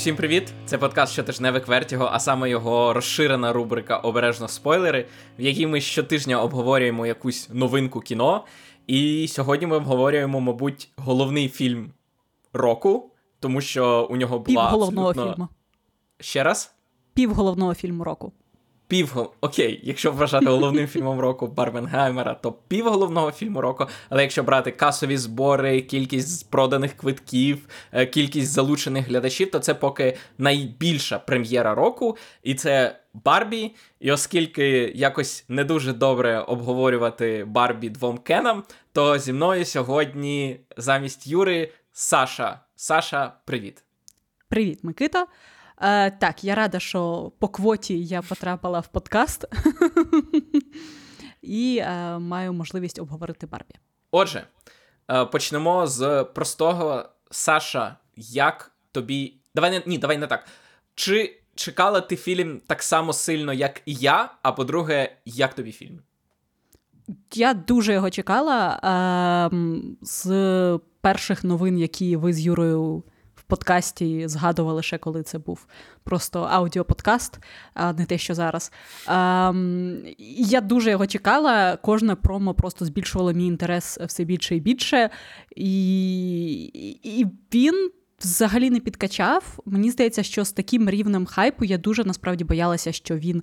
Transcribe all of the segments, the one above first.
Усім привіт! Це подкаст щотижневик Вертіго, а саме його розширена рубрика Обережно спойлери, в якій ми щотижня обговорюємо якусь новинку кіно. І сьогодні ми обговорюємо, мабуть, головний фільм року, тому що у нього була. Пів головного абсолютно... фільму. Ще раз? Пів головного фільму року. Пів окей, якщо вважати головним фільмом року Барбенгаймера, то пів головного фільму року. Але якщо брати касові збори, кількість проданих квитків, е, кількість залучених глядачів, то це поки найбільша прем'єра року, і це Барбі. І оскільки якось не дуже добре обговорювати Барбі двом кенам, то зі мною сьогодні замість Юри Саша. Саша, привіт. Привіт, Микита. Е, Так, я рада, що по квоті я потрапила в подкаст і е, маю можливість обговорити Барбі. Отже, е, почнемо з простого Саша. Як тобі. Давай не ні, давай не так. Чи чекала ти фільм так само сильно, як і я? А по-друге, як тобі фільм? Я дуже його чекала. Е, з перших новин, які ви з Юрою подкасті згадували ще, коли це був просто аудіоподкаст, а не те, що зараз. Ем, Я дуже його чекала. Кожне промо просто збільшувало мій інтерес все більше і більше. І, І він. Взагалі не підкачав. Мені здається, що з таким рівнем хайпу я дуже насправді боялася, що він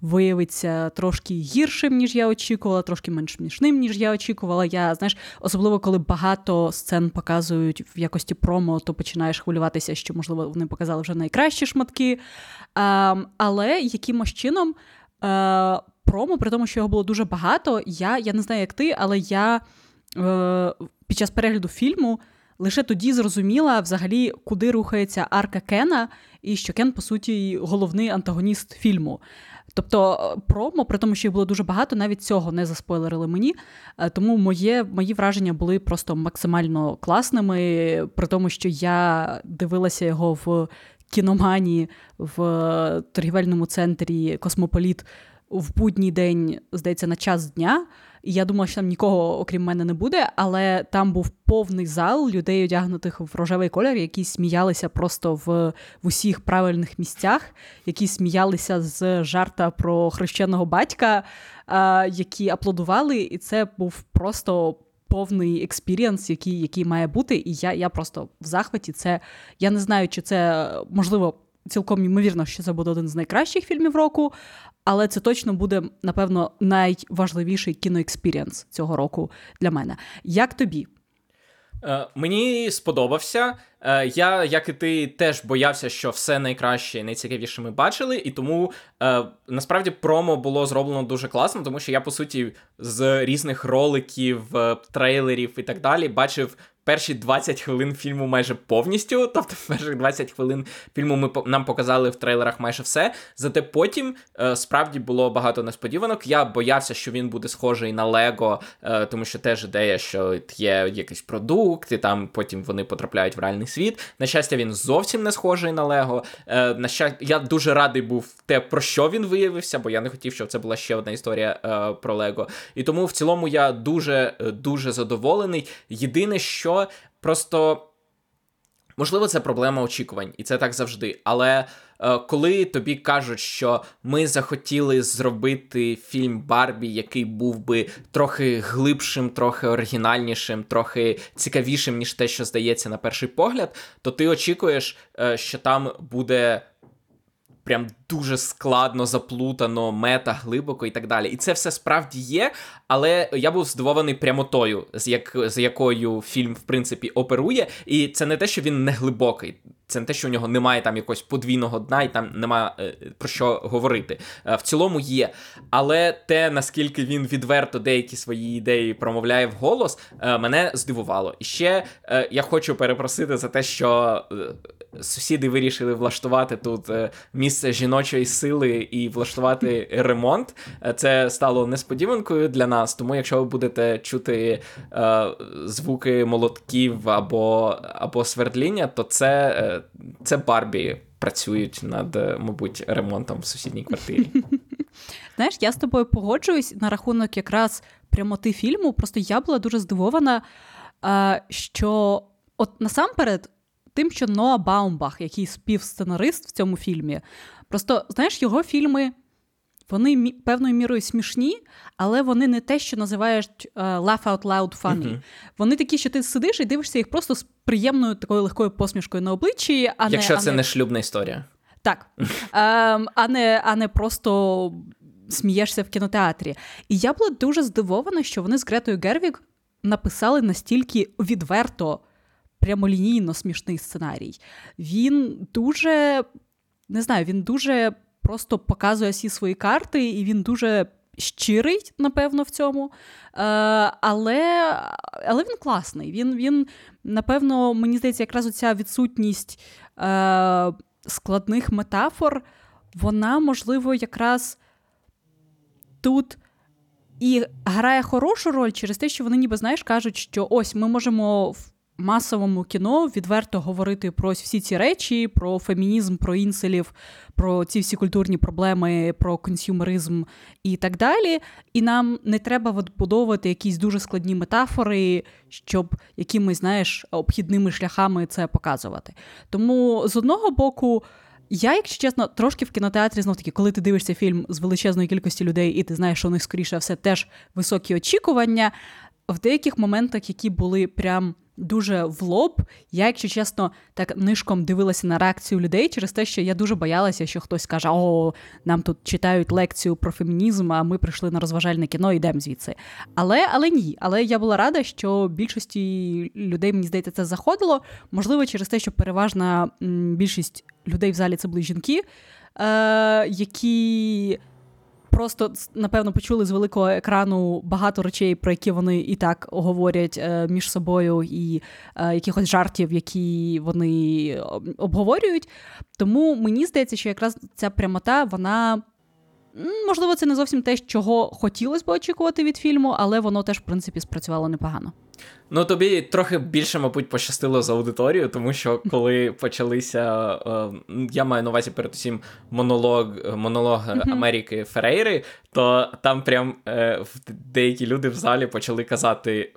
виявиться трошки гіршим, ніж я очікувала, трошки менш смішним, ніж я очікувала. Я знаєш, особливо коли багато сцен показують в якості промо, то починаєш хвилюватися, що, можливо, вони показали вже найкращі шматки. А, Але якимось чином. А, е, Промо, при тому, що його було дуже багато. Я я не знаю, як ти, але я е, під час перегляду фільму лише тоді зрозуміла взагалі, куди рухається арка Кена, і що Кен, по суті, головний антагоніст фільму. Тобто е, промо, при тому, що їх було дуже багато, навіть цього не заспойлерили мені. Е, тому моє, мої враження були просто максимально класними, при тому, що я дивилася його в кіномані в торгівельному центрі Космополіт в будній день, здається, на час дня. І я думала, що там нікого, окрім мене, не буде, але там був повний зал людей, одягнутих в рожевий колір, які сміялися просто в, в усіх правильних місцях, які сміялися з жарта про хрещеного батька, а, які аплодували, і це був просто. Повний experience, який який має бути, і я я просто в захваті. Це я не знаю, чи це можливо цілком ймовірно, що це буде один з найкращих фільмів року, але це точно буде, напевно, найважливіший кіно experience цього року для мене. Як тобі? Е, мені сподобався. Е, я, як і ти, теж боявся, що все найкраще і найцікавіше ми бачили, і тому е, насправді промо було зроблено дуже класно, тому що я, по суті, з різних роликів, трейлерів і так далі бачив перші 20 хвилин фільму майже повністю. Тобто, перших 20 хвилин фільму ми нам показали в трейлерах майже все. Зате потім е, справді було багато несподіванок. Я боявся, що він буде схожий на Лего, е, тому що теж ідея, що є якийсь продукт, і там потім вони потрапляють в реальний світ. На щастя, він зовсім не схожий на Лего. Е, на щастя, я дуже радий був те, про що він виявився, бо я не хотів, щоб це була ще одна історія е, про Лего. І тому в цілому я дуже е, дуже задоволений. Єдине, що просто. Можливо, це проблема очікувань, і це так завжди. Але е, коли тобі кажуть, що ми захотіли зробити фільм Барбі, який був би трохи глибшим, трохи оригінальнішим, трохи цікавішим, ніж те, що здається на перший погляд, то ти очікуєш, е, що там буде прям дуже складно, заплутано, мета, глибоко і так далі. І це все справді є. Але я був здивований прямотою, з як з якою фільм в принципі оперує. І це не те, що він не глибокий. Це не те, що у нього немає там якогось подвійного дна, і там немає е, про що говорити. Е, в цілому є. Але те, наскільки він відверто деякі свої ідеї промовляє вголос, е, мене здивувало. І ще е, я хочу перепросити за те, що е, сусіди вирішили влаштувати тут е, місце жіночої сили і влаштувати ремонт. Е, це стало несподіванкою для нас. Тому, якщо ви будете чути е, звуки молотків або або свердління, то це, е, це Барбі працюють над, мабуть, ремонтом в сусідній квартирі. Знаєш, я з тобою погоджуюсь на рахунок якраз прямоти фільму. Просто я була дуже здивована, що от насамперед тим, що Ноа Баумбах, який співсценарист в цьому фільмі, просто знаєш, його фільми. Вони певною мірою смішні, але вони не те, що називають uh, laugh out loud funny. Uh-huh. Вони такі, що ти сидиш і дивишся їх просто з приємною такою легкою посмішкою на обличчі. а Якщо не, це а не шлюбна історія. Так. Ем, а не, а не просто смієшся в кінотеатрі. І я була дуже здивована, що вони з Гретою Гервік написали настільки відверто, прямолінійно смішний сценарій. Він дуже, не знаю, він дуже просто показує всі свої карти, і він дуже. Щирий, напевно, в цьому. Е, але але він класний. Він, він, напевно, мені здається, якраз оця відсутність е, складних метафор, вона, можливо, якраз тут і грає хорошу роль через те, що вони ніби знаєш, кажуть, що ось ми можемо масовому кіно відверто говорити про всі ці речі, про фемінізм, про інселів, про ці всі культурні проблеми, про консюмеризм і так далі. І нам не треба відбудовувати якісь дуже складні метафори, щоб якимись, знаєш, обхідними шляхами це показувати. Тому з одного боку. Я, якщо чесно, трошки в кінотеатрі знов таки, коли ти дивишся фільм з величезної кількості людей, і ти знаєш, що у них скоріше все теж високі очікування. В деяких моментах, які були прям дуже в лоб, я, якщо чесно, так нишком дивилася на реакцію людей через те, що я дуже боялася, що хтось каже: О, нам тут читають лекцію про фемінізм, а ми прийшли на розважальне кіно, йдемо звідси. Але але ні. Але я була рада, що більшості людей, мені здається, це заходило. Можливо, через те, що переважна більшість людей в залі це були жінки, е, які просто напевно почули з великого екрану багато речей, про які вони і так говорять е, між собою, і е, якихось жартів, які вони обговорюють. Тому мені здається, що якраз ця прямота, вона. Можливо, це не зовсім те, чого хотілося б очікувати від фільму, але воно теж, в принципі, спрацювало непогано. Ну, тобі трохи більше, мабуть, пощастило з аудиторією, тому що коли почалися, е, я маю на увазі передусім монолог монолог Америки Ферейри, то там прям е, деякі люди в залі почали казати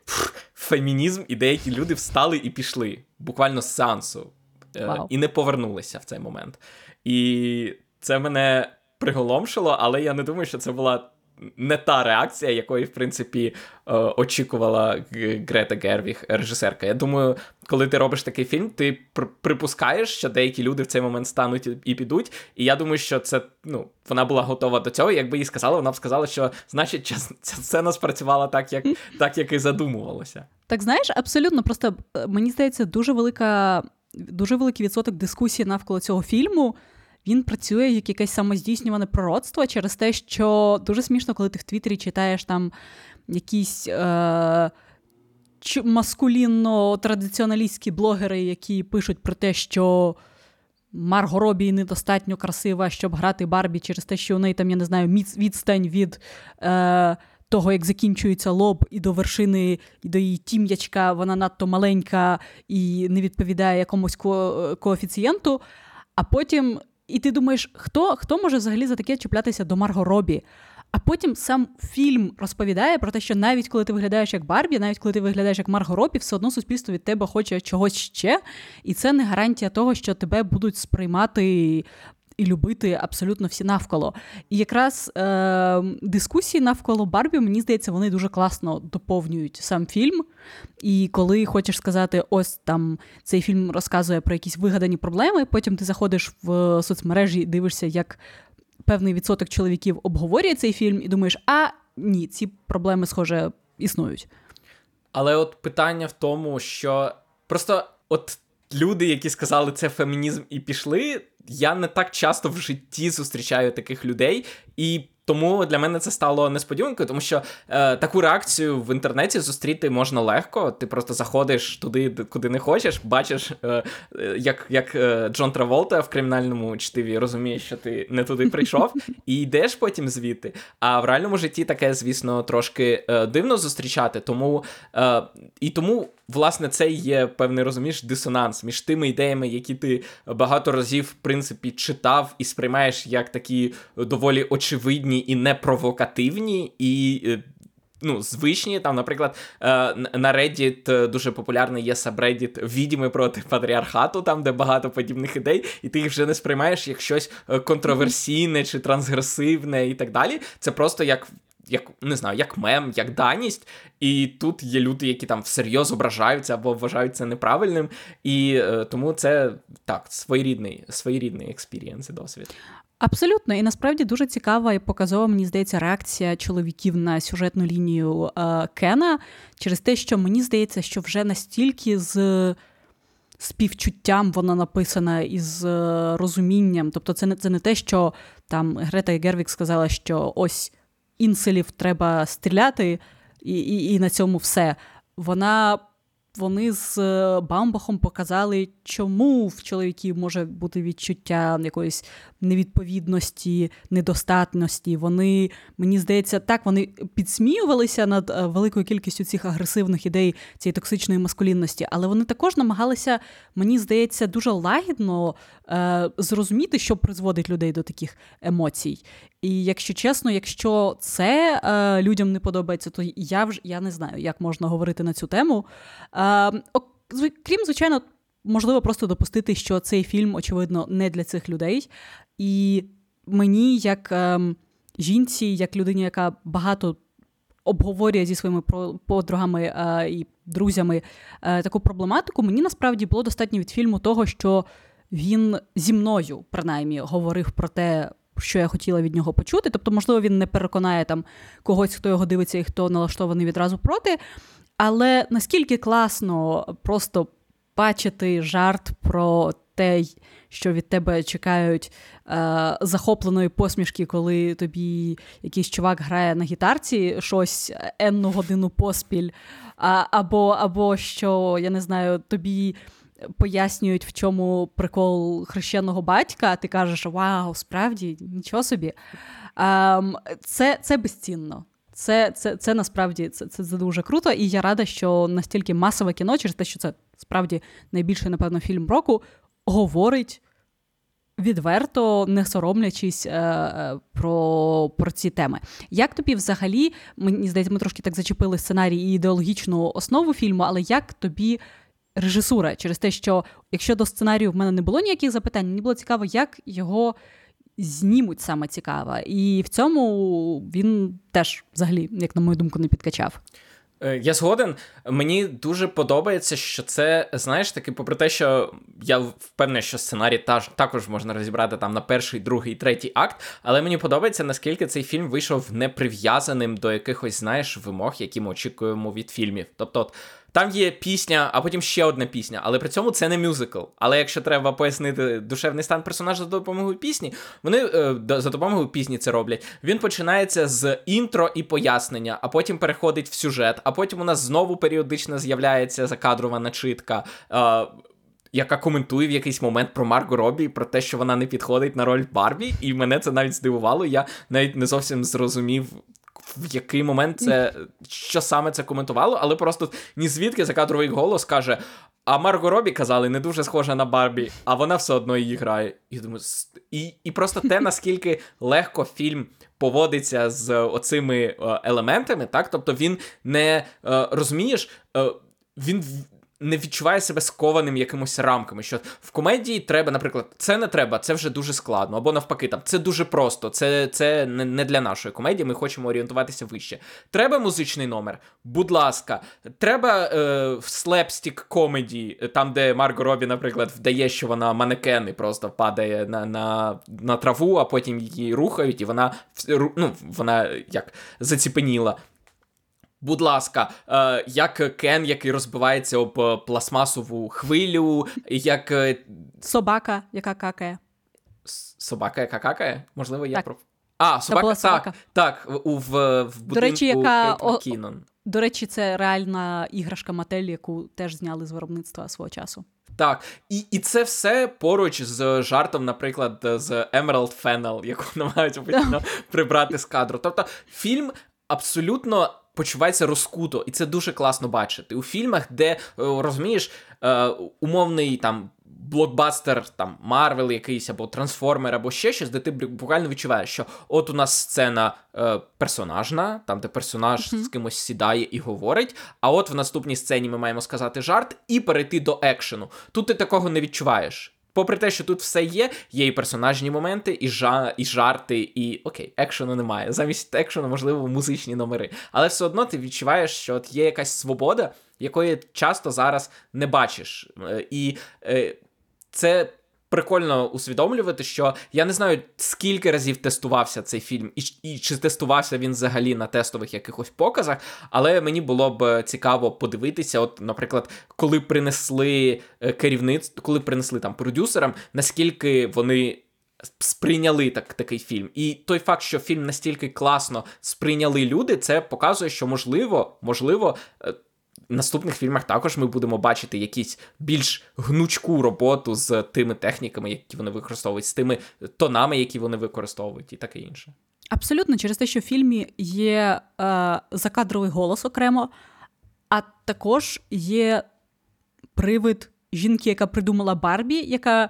фемінізм, і деякі люди встали і пішли буквально з сеансу, е, і не повернулися в цей момент. І це мене приголомшило, але я не думаю, що це була не та реакція, якої, в принципі, е, очікувала Грета Гервіг, режисерка. Я думаю, коли ти робиш такий фільм, ти припускаєш, що деякі люди в цей момент стануть і підуть. І я думаю, що це ну, вона була готова до цього. Якби їй сказали, вона б сказала, що значить ця сцена спрацювала так, як так, як і задумувалося. Так знаєш, абсолютно просто е, мені здається, дуже велика, дуже великий відсоток дискусії навколо цього фільму він працює як якесь самоздійснюване пророцтво через те, що дуже смішно, коли ти в Твіттері читаєш там якісь. Е- Маскулінно-традиціоналістські блогери, які пишуть про те, що Марго Робі недостатньо красива, щоб грати Барбі через те, що у неї там, я не знаю, відстань від е, того, як закінчується лоб, і до вершини, і до її тім'ячка, вона надто маленька і не відповідає якомусь ко- коефіцієнту. А потім і ти думаєш, хто хто може взагалі за таке чіплятися до Марго Робі? А потім сам фільм розповідає про те, що навіть коли ти виглядаєш як Барбі, навіть коли ти виглядаєш як Марго Робі, все одно суспільство від тебе хоче чогось ще. І це не гарантія того, що тебе будуть сприймати і любити абсолютно всі навколо. І якраз е, дискусії навколо Барбі, мені здається, вони дуже класно доповнюють сам фільм. І коли хочеш сказати, ось там цей фільм розказує про якісь вигадані проблеми, потім ти заходиш в соцмережі і дивишся, як певний відсоток чоловіків обговорює цей фільм, і думаєш, а ні, ці проблеми, схоже, існують. Але от питання в тому, що просто от люди, які сказали це фемінізм і пішли, я не так часто в житті зустрічаю таких людей, і тому для мене це стало несподіванкою, тому що е, таку реакцію в інтернеті зустріти можна легко. Ти просто заходиш туди, куди не хочеш, бачиш, е, як як е, Джон Траволта в кримінальному чтиві розуміє, що ти не туди прийшов, і йдеш потім звідти. А в реальному житті таке, звісно, трошки е, дивно зустрічати. Тому е, і тому власне, це є певний розумієш, дисонанс між тими ідеями, які ти багато разів, в принципі, читав і сприймаєш як такі доволі очевидні і непровокативні, і е, ну, звичні. Там, наприклад, е, на Reddit дуже популярний є subreddit відьми проти патріархату, там де багато подібних ідей, і ти їх вже не сприймаєш як щось контроверсійне чи трансгресивне і так далі. Це просто як як не знаю, як мем, як даність. І тут є люди, які там всерйоз ображаються або вважають це неправильним. І е, тому це так, своєрідний своєрідний experience і досвід. Абсолютно, і насправді дуже цікава і показова, мені здається, реакція чоловіків на сюжетну лінію е, Кена через те, що мені здається, що вже настільки з співчуттям вона написана і з е, розумінням. Тобто, це не це не те, що там Грета Гервік сказала, що ось інселів треба стріляти, і, і, і на цьому все. Вона вони з е, Бамбахом показали, чому в чоловіків може бути відчуття якоїсь невідповідності, недостатності. Вони, мені здається, так вони підсміювалися над е, великою кількістю цих агресивних ідей, цієї токсичної маскулінності, але вони також намагалися, мені здається, дуже лагідно е, зрозуміти, що призводить людей до таких емоцій. І якщо чесно, якщо це е, людям не подобається, то я вже я не знаю, як можна говорити на цю тему. Е, крім, звичайно, можливо просто допустити, що цей фільм, очевидно, не для цих людей. І мені, як е, жінці, як людині, яка багато обговорює зі своїми подругами е, і друзями е, таку проблематику, мені насправді було достатньо від фільму того, що він зі мною принаймні говорив про те що я хотіла від нього почути. Тобто, можливо, він не переконає там когось, хто його дивиться і хто налаштований відразу проти. Але наскільки класно просто бачити жарт про те, що від тебе чекають е, захопленої посмішки, коли тобі якийсь чувак грає на гітарці щось енну годину поспіль, а, або, або що, я не знаю, тобі пояснюють, в чому прикол хрещеного батька, ти кажеш, вау, справді, нічого собі. Ем, це це безцінно. Це це, це насправді це, це дуже круто, і я рада, що настільки масове кіно, через те, що це справді найбільший, напевно, фільм року, говорить відверто, не соромлячись е, е, про про ці теми. Як тобі взагалі, мені здається, ми трошки так зачепили сценарій і ідеологічну основу фільму, але як тобі режисура через те, що якщо до сценарію в мене не було ніяких запитань, мені було цікаво, як його знімуть саме цікаво. І в цьому він теж, взагалі, як на мою думку, не підкачав. Е, я згоден. Мені дуже подобається, що це, знаєш, таки, попри те, що я впевнений, що сценарій та, також можна розібрати там на перший, другий, третій акт, але мені подобається, наскільки цей фільм вийшов неприв'язаним до якихось, знаєш, вимог, які ми очікуємо від фільмів. Тобто, от, там є пісня, а потім ще одна пісня, але при цьому це не мюзикл. Але якщо треба пояснити душевний стан персонажа за допомогою пісні, вони е, за допомогою пісні це роблять. Він починається з інтро і пояснення, а потім переходить в сюжет, а потім у нас знову періодично з'являється закадрова начитка. Е, яка коментує в якийсь момент про Марго Робі, про те, що вона не підходить на роль Барбі, і мене це навіть здивувало. Я навіть не зовсім зрозумів, в який момент це що саме це коментувало, але просто ні звідки закадровий голос каже: А Марго Робі казали, не дуже схожа на Барбі, а вона все одно її грає. І думаю, і, і просто те, наскільки легко фільм. Поводиться з оцими е, елементами, так? Тобто він не е, розумієш, е, він не відчуває себе скованим якимось рамками. Що в комедії треба, наприклад, це не треба, це вже дуже складно. Або навпаки, там це дуже просто, це це не, для нашої комедії. Ми хочемо орієнтуватися вище. Треба музичний номер, будь ласка, треба е, slapstick comedy, там, де Марго Робі, наприклад, вдає, що вона манекен і просто падає на на, на траву, а потім її рухають, і вона ну, вона як заціпеніла. Будь ласка, е, як Кен, який розбивається об е, пластмасову хвилю, як. Е, собака, яка какає. Собака, яка какає? Можливо, я так. про. А, собака, так, собака. так, у, в, в будинку До речі, яка... Кінон. До речі, це реальна іграшка Матель, яку теж зняли з виробництва свого часу. Так, і і це все поруч з жартом, наприклад, з Emerald Fennel, яку намагаються прибрати з кадру. Тобто фільм абсолютно почувається розкуто, і це дуже класно бачити. У фільмах, де е, розумієш, е, умовний там блокбастер, там Marvel якийсь, або Трансформер, або ще щось, де ти буквально відчуваєш, що от у нас сцена е, персонажна, там де персонаж mm-hmm. з кимось сідає і говорить. А от в наступній сцені ми маємо сказати жарт і перейти до екшену. Тут ти такого не відчуваєш. Попри те, що тут все є, є і персонажні моменти, і жа, і жарти, і окей, екшену немає. Замість екшену, можливо, музичні номери. Але все одно ти відчуваєш, що от є якась свобода, якої часто зараз не бачиш. Е, і е, це прикольно усвідомлювати, що я не знаю, скільки разів тестувався цей фільм, і, і чи тестувався він взагалі на тестових якихось показах, але мені було б цікаво подивитися, от, наприклад, коли принесли е, керівництво, коли принесли там продюсерам, наскільки вони. Сприйняли так такий фільм, і той факт, що фільм настільки класно сприйняли люди, це показує, що можливо, можливо, е, наступних фільмах також ми будемо бачити якісь більш гнучку роботу з тими техніками, які вони використовують, з тими тонами, які вони використовують, і таке інше. Абсолютно, через те, що в фільмі є е, закадровий голос окремо, а також є привид жінки, яка придумала Барбі, яка.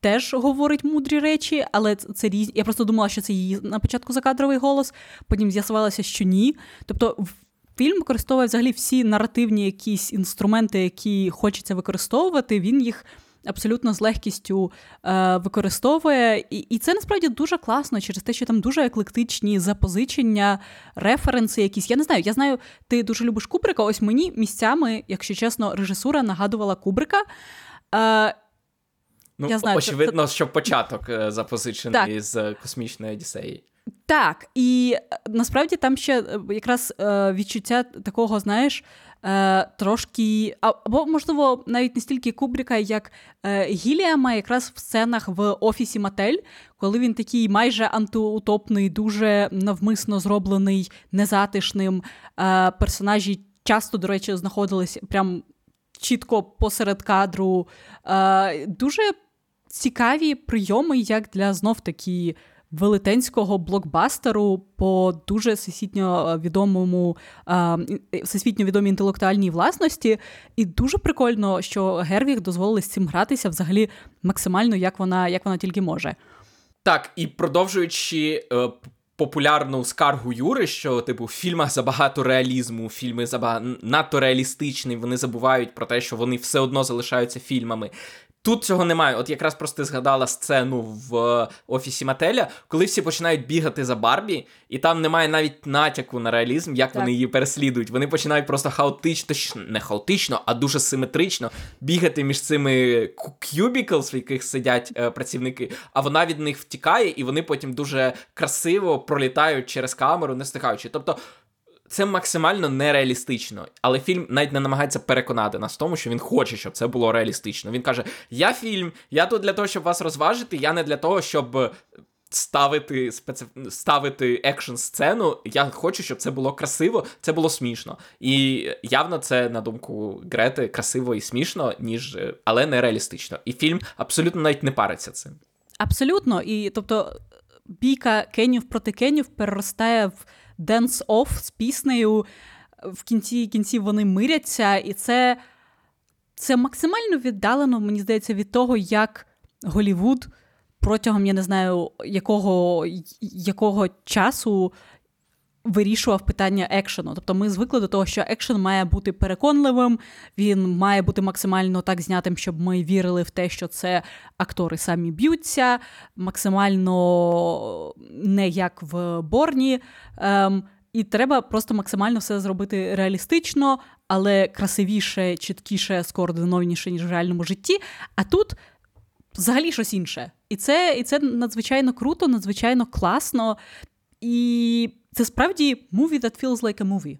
Теж говорить мудрі речі, але це різні. Я просто думала, що це її на початку закадровий голос, потім з'ясувалося, що ні. Тобто, Фільм використовує взагалі всі наративні якісь інструменти, які хочеться використовувати. Він їх абсолютно з легкістю е, використовує. І і це насправді дуже класно через те, що там дуже еклектичні запозичення, референси якісь. Я не знаю, я знаю, ти дуже любиш Кубрика. Ось мені місцями, якщо чесно, режисура нагадувала Кубрика. Е, Ну, я знаю, Очевидно, це... що початок е, запозичений так. з космічної Одіссеї. Так, і е, насправді там ще е, якраз е, відчуття такого, знаєш, трошки, або, можливо, навіть не стільки Кубрика, як Гіліама, якраз в сценах в офісі Матель, коли він такий майже антиутопний, дуже навмисно зроблений, незатишним. Персонажі часто, до речі, знаходились прям чітко посеред кадру. Дуже цікаві прийоми, як для знов таки велетенського блокбастеру по дуже всесвітньо відомому всесвітньо відомій інтелектуальній власності. І дуже прикольно, що Гервіг дозволили з цим гратися взагалі максимально, як вона, як вона тільки може. Так, і продовжуючи. Е... Популярну скаргу Юри, що типу в фільмах забагато реалізму, фільми забагато надто реалістичні, вони забувають про те, що вони все одно залишаються фільмами. Тут цього немає. От якраз просто згадала сцену в офісі Мателя, коли всі починають бігати за Барбі, і там немає навіть натяку на реалізм, як так. вони її переслідують. Вони починають просто хаотично, не хаотично, а дуже симетрично бігати між цими кюбіклс, в яких сидять е, працівники, а вона від них втікає, і вони потім дуже красиво пролітають через камеру, не стихаючи. Тобто це максимально нереалістично, але фільм навіть не намагається переконати нас в тому, що він хоче, щоб це було реалістично. Він каже: Я фільм, я тут для того, щоб вас розважити, я не для того, щоб. Ставити специф... ставити екшн сцену, я хочу, щоб це було красиво, це було смішно. І явно це, на думку Грети, красиво і смішно, ніж але не реалістично. І фільм абсолютно навіть не париться цим. Абсолютно. І тобто бійка Кенів проти Кенів переростає в денс-офф з піснею. В кінці кінці вони миряться, і це це максимально віддалено, мені здається, від того, як Голівуд протягом, я не знаю, якого якого часу вирішував питання екшену. Тобто ми звикли до того, що екшен має бути переконливим, він має бути максимально так знятим, щоб ми вірили в те, що це актори самі б'ються, максимально не як в Борні. Ем, і треба просто максимально все зробити реалістично, але красивіше, чіткіше, скоординованіше, ніж в реальному житті. А тут взагалі щось інше. І це і це надзвичайно круто, надзвичайно класно. І це справді movie that feels like a movie.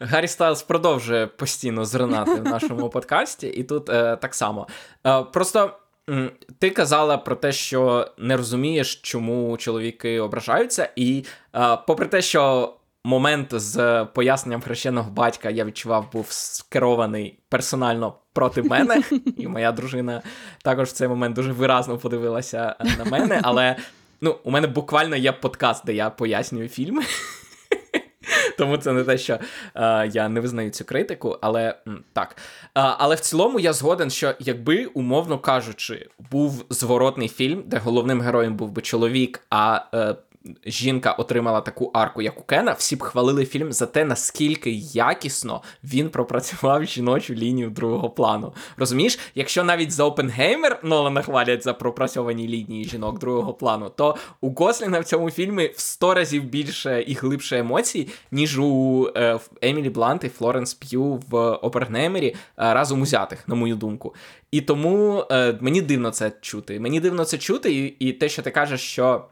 Гаррі Стайлз продовжує постійно зринати в нашому подкасті, і тут е, так само. Е, просто м, ти казала про те, що не розумієш, чому чоловіки ображаються, і е, попри те, що момент з поясненням хрещеного батька я відчував, був скерований персонально проти мене, і моя дружина також в цей момент дуже виразно подивилася на мене, але. Ну, у мене буквально є подкаст, де я пояснюю фільми. Тому це не те, що е, я не визнаю цю критику, але м, так. Е, але в цілому я згоден, що якби, умовно кажучи, був зворотний фільм, де головним героєм був би чоловік, а е, жінка отримала таку арку, як у Кена, всі б хвалили фільм за те, наскільки якісно він пропрацював жіночу лінію другого плану. Розумієш, якщо навіть за Опенгеймер Нолана хвалять за пропрацьовані лінії жінок другого плану, то у Гослінга в цьому фільмі в сто разів більше і глибше емоцій, ніж у е, Емілі Блант і Флоренс П'ю в Опенгеймері е, разом узятих, на мою думку. І тому е, мені дивно це чути. Мені дивно це чути, і, і те, що ти кажеш, що.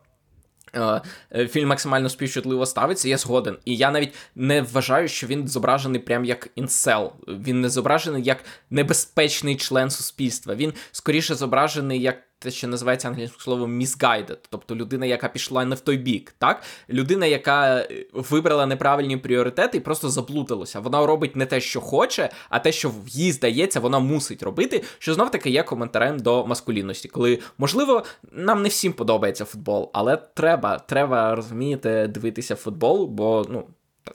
Е, е, фільм максимально співчутливо ставиться, я згоден. І я навіть не вважаю, що він зображений прям як інсел. Він не зображений як небезпечний член суспільства. Він скоріше зображений як те, що називається англійським словом misguided, тобто людина, яка пішла не в той бік, так? Людина, яка е, вибрала неправильні пріоритети і просто заплуталася. Вона робить не те, що хоче, а те, що їй здається, вона мусить робити. Що знов таки є коментарем до маскулінності, коли можливо нам не всім подобається футбол, але треба, треба розумієте, дивитися футбол, бо ну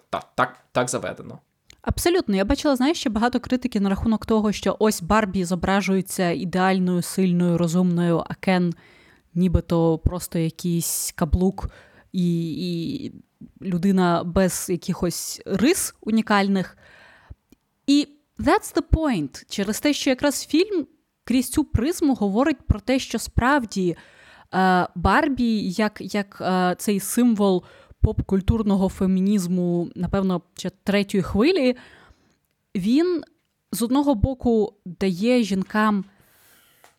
так, так, так заведено. Абсолютно, я бачила, знаєш, ще багато критики на рахунок того, що ось Барбі зображується ідеальною, сильною, розумною, а Кен нібито просто якийсь каблук і, і людина без якихось рис унікальних. І that's the point. Через те, що якраз фільм крізь цю призму говорить про те, що справді е, Барбі, як, як е, цей символ поп-культурного фемінізму, напевно, ще третьої хвилі, він з одного боку дає жінкам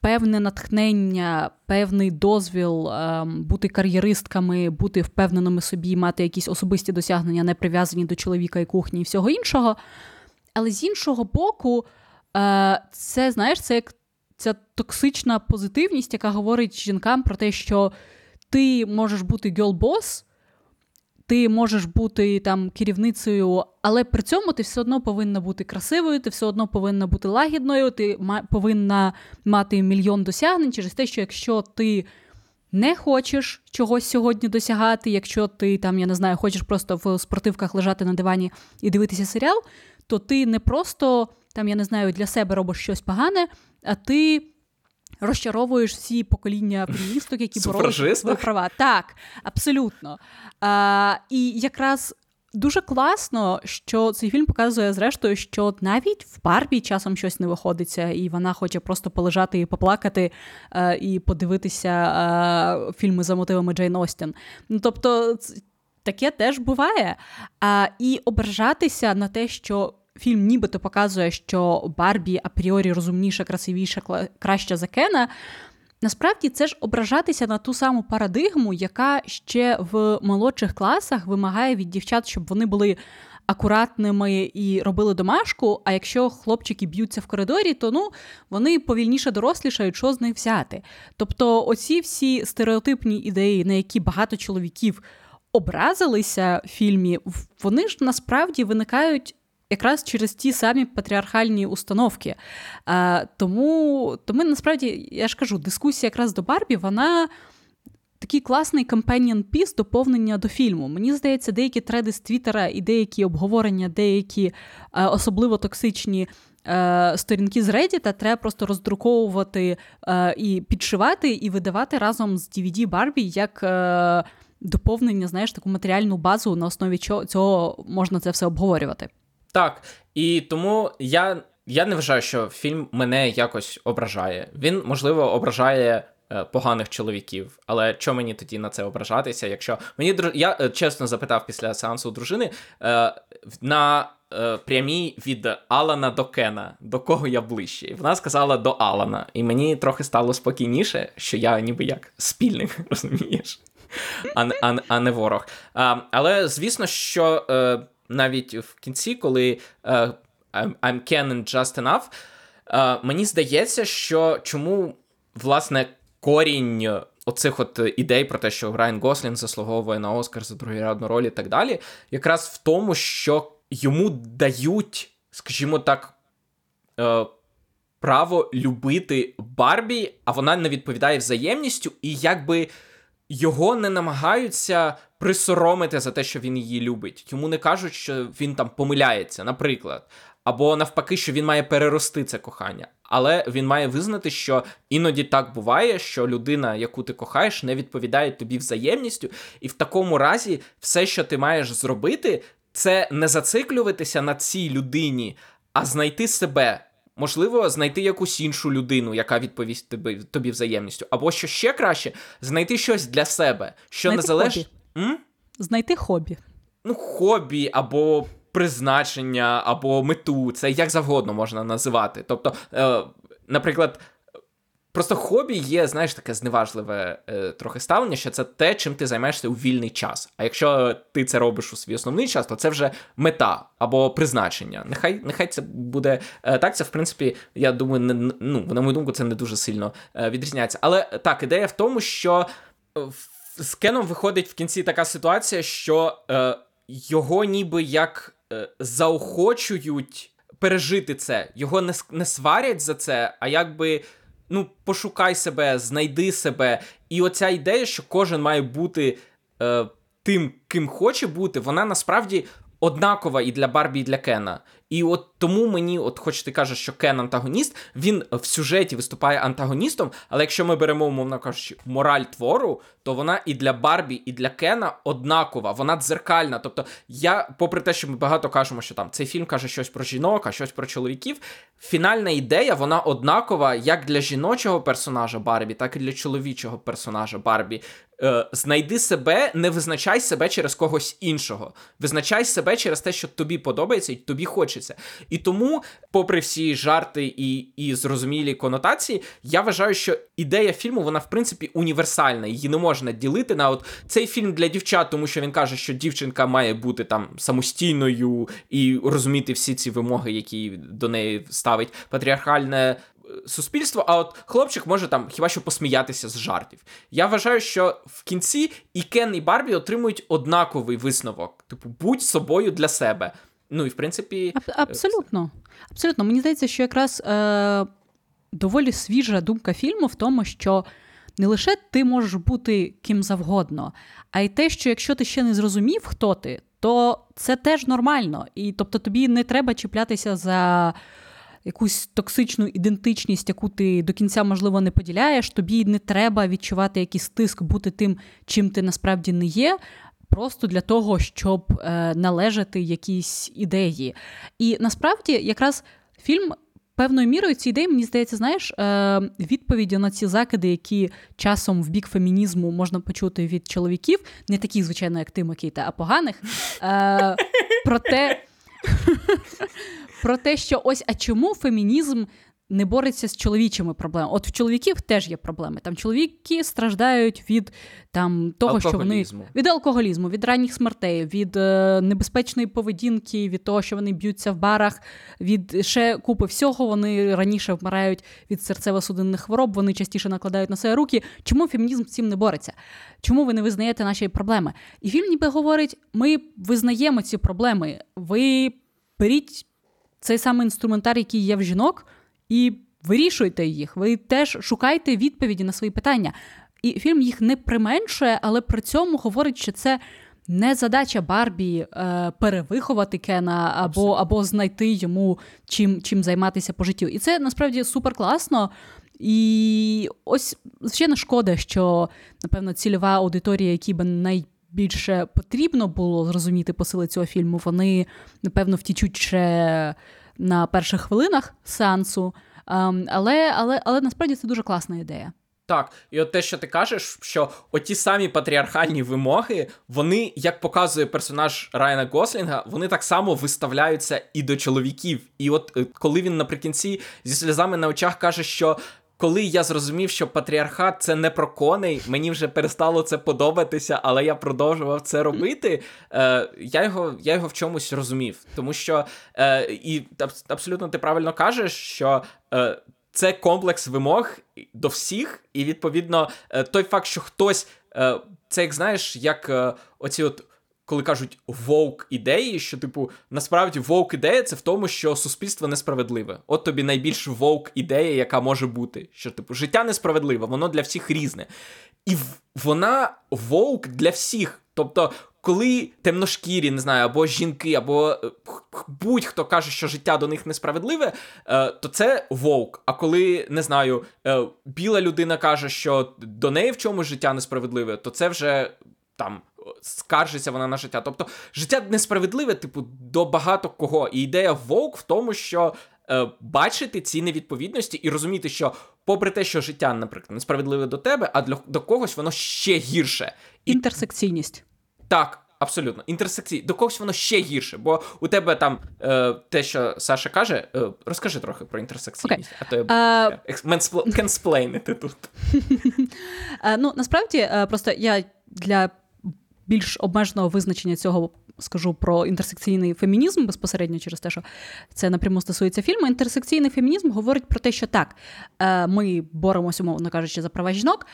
певне натхнення, певний дозвіл ем, бути кар'єристками, бути впевненими собі, мати якісь особисті досягнення, не прив'язані до чоловіка і кухні і всього іншого. Але з іншого боку, е, це, знаєш, це як ця токсична позитивність, яка говорить жінкам про те, що ти можеш бути гьол-бос, ти можеш бути там керівницею, але при цьому ти все одно повинна бути красивою, ти все одно повинна бути лагідною, ти повинна мати мільйон досягнень через те, що якщо ти не хочеш чогось сьогодні досягати, якщо ти там, я не знаю, хочеш просто в спортивках лежати на дивані і дивитися серіал, то ти не просто там, я не знаю, для себе робиш щось погане, а ти розчаровуєш всі покоління феміністок, які боролися свої права. Так, абсолютно. А, І якраз. Дуже класно, що цей фільм показує, зрештою, що навіть в Барбі часом щось не виходиться, і вона хоче просто полежати і поплакати е, і подивитися е, фільми за мотивами Джейн Остін. Ну тобто, таке теж буває. А, І ображатися на те, що фільм нібито показує, що Барбі апріорі розумніша, красивіша, краща за Кена. Насправді це ж ображатися на ту саму парадигму, яка ще в молодших класах вимагає від дівчат, щоб вони були акуратними і робили домашку. А якщо хлопчики б'ються в коридорі, то ну вони повільніше дорослішають, що з них взяти. Тобто, оці всі стереотипні ідеї, на які багато чоловіків образилися в фільмі, вони ж насправді виникають якраз через ті самі патріархальні установки. А, Тому тому насправді я ж кажу, дискусія якраз до Барбі, вона. Такий класний companion piece доповнення до фільму. Мені здається, деякі треди з Твіттера і деякі обговорення, деякі е, особливо токсичні е, сторінки з Reddit треба просто роздруковувати е, і підшивати, і видавати разом з DVD Барбі як е, доповнення, знаєш, таку матеріальну базу, на основі чого цього можна це все обговорювати. Так, і тому я я не вважаю, що фільм мене якось ображає. Він, можливо, ображає е, поганих чоловіків, але що мені тоді на це ображатися? Якщо мені я е, чесно запитав після сеансу дружини е, на прямій від Алана до Кена, до кого я ближче. І вона сказала до Алана. І мені трохи стало спокійніше, що я ніби як спільник, розумієш, а, а, а не ворог. А, Але звісно, що. Е, навіть в кінці, коли uh, I'm canon just enough, uh, мені здається, що чому власне корінь оцих от ідей про те, що Райан Гослін заслуговує на Оскар за другорядну роль і так далі, якраз в тому, що йому дають, скажімо так, uh, право любити Барбі, а вона не відповідає взаємністю, і якби його не намагаються присоромити за те, що він її любить. Йому не кажуть, що він там помиляється, наприклад. Або навпаки, що він має перерости це кохання. Але він має визнати, що іноді так буває, що людина, яку ти кохаєш, не відповідає тобі взаємністю, і в такому разі все, що ти маєш зробити, це не зациклюватися на цій людині, а знайти себе. Можливо, знайти якусь іншу людину, яка відповість тобі тобі взаємністю. Або що ще краще, знайти щось для себе, що знайти не залежить. Знайти хобі. Ну, хобі або призначення, або мету. Це як завгодно можна називати. Тобто, е, наприклад. Просто хобі є, знаєш, таке зневажливе е, трохи ставлення, що це те, чим ти займаєшся у вільний час. А якщо ти це робиш у свій основний час, то це вже мета або призначення. Нехай нехай це буде е, так. Це в принципі, я думаю, не ну на мою думку, це не дуже сильно е, відрізняється. Але так, ідея в тому, що з Кеном виходить в кінці така ситуація, що е, його ніби як е, заохочують пережити це, його не не сварять за це, а якби ну, пошукай себе, знайди себе. І оця ідея, що кожен має бути е, тим, ким хоче бути, вона насправді однакова і для Барбі, і для Кена. І от тому мені, от хоч ти кажеш, що Кен антагоніст, він в сюжеті виступає антагоністом, але якщо ми беремо, умовно кажучи, мораль твору, то вона і для Барбі, і для Кена однакова, вона дзеркальна. Тобто, я, попри те, що ми багато кажемо, що там цей фільм каже щось про жінок, а щось про чоловіків. Фінальна ідея, вона однакова як для жіночого персонажа Барбі, так і для чоловічого персонажа Барбі. Е, Знайди себе, не визначай себе через когось іншого. Визначай себе через те, що тобі подобається і тобі хочеться. І тому, попри всі жарти і і зрозумілі конотації, я вважаю, що ідея фільму, вона в принципі універсальна. Її не можна ділити на от цей фільм для дівчат, тому що він каже, що дівчинка має бути там самостійною і розуміти всі ці вимоги, які до неї ставить патріархальне суспільство, а от хлопчик може там хіба що посміятися з жартів. Я вважаю, що в кінці і Кен, і Барбі отримують однаковий висновок. Типу, будь собою для себе. Ну і в принципі. Аб- абсолютно. Абсолютно. Мені здається, що якраз е- доволі свіжа думка фільму в тому, що. Не лише ти можеш бути ким завгодно, а й те, що якщо ти ще не зрозумів, хто ти, то це теж нормально. І тобто тобі не треба чіплятися за якусь токсичну ідентичність, яку ти до кінця, можливо, не поділяєш, тобі не треба відчувати якийсь тиск, бути тим, чим ти насправді не є. Просто для того, щоб е, належати якійсь ідеї. І насправді, якраз фільм певною мірою ці ідеї, мені здається, знаєш, е, відповіді на ці закиди, які часом в бік фемінізму можна почути від чоловіків, не такі, звичайно, як ти, Микита, а поганих. Е, Проте про те, що ось а чому фемінізм не бореться з чоловічими проблемами? От в чоловіків теж є проблеми. Там чоловіки страждають від там того, що вони від алкоголізму, від ранніх смертей, від е, небезпечної поведінки, від того, що вони б'ються в барах, від ще купи всього. Вони раніше вмирають від серцево-судинних хвороб, вони частіше накладають на себе руки. Чому фемінізм з цим не бореться? Чому ви не визнаєте наші проблеми? І фільм ніби говорить: ми визнаємо ці проблеми. Ви беріть цей самий інструментар, який є в жінок, і вирішуйте їх. Ви теж шукайте відповіді на свої питання. І фільм їх не применшує, але при цьому говорить, що це не задача Барбі е, перевиховати Кена або або знайти йому чим чим займатися по життю. І це насправді супер класно. І ось звичайно шкода, що напевно цільова аудиторія, які би най більше потрібно було зрозуміти посили цього фільму, вони, напевно, втічуть ще на перших хвилинах сеансу. Ем, але, але, але насправді це дуже класна ідея. Так, і от те, що ти кажеш, що оті самі патріархальні вимоги, вони, як показує персонаж Райана Гослінга, вони так само виставляються і до чоловіків. І от е, коли він наприкінці зі сльозами на очах каже, що коли я зрозумів, що патріархат це не про коней, мені вже перестало це подобатися, але я продовжував це робити. Е, Я його я його в чомусь розумів. Тому що е, і абсолютно ти правильно кажеш, що е, це комплекс вимог до всіх, і відповідно е, той факт, що хтось е, це як знаєш, як е, оці от коли кажуть вовк ідеї, що, типу, насправді вовк ідея це в тому, що суспільство несправедливе. От тобі найбільш вовк ідея, яка може бути. Що, типу, життя несправедливе, воно для всіх різне. І вона вовк для всіх. Тобто, коли темношкірі, не знаю, або жінки, або е, будь-хто каже, що життя до них несправедливе, е, то це вовк. А коли не знаю, е, біла людина каже, що до неї в чомусь життя несправедливе, то це вже там. Скаржиться вона на життя. Тобто життя несправедливе, типу, до багато кого. І ідея вовк в тому, що е, бачити ці невідповідності і розуміти, що, попри те, що життя, наприклад, несправедливе до тебе, а для до когось воно ще гірше. Інтерсекційність. Так, абсолютно. Інтерсекції. До когось воно ще гірше, бо у тебе там е, те, що Саша каже, е, розкажи трохи про інтерсекційність, okay. а то я uh... кенсплейнити тут. uh, ну, насправді, uh, просто я для більш обмеженого визначення цього. Скажу про інтерсекційний фемінізм безпосередньо через те, що це напряму стосується фільму. Інтерсекційний фемінізм говорить про те, що так, е, ми боремося, умовно кажучи, за права жінок,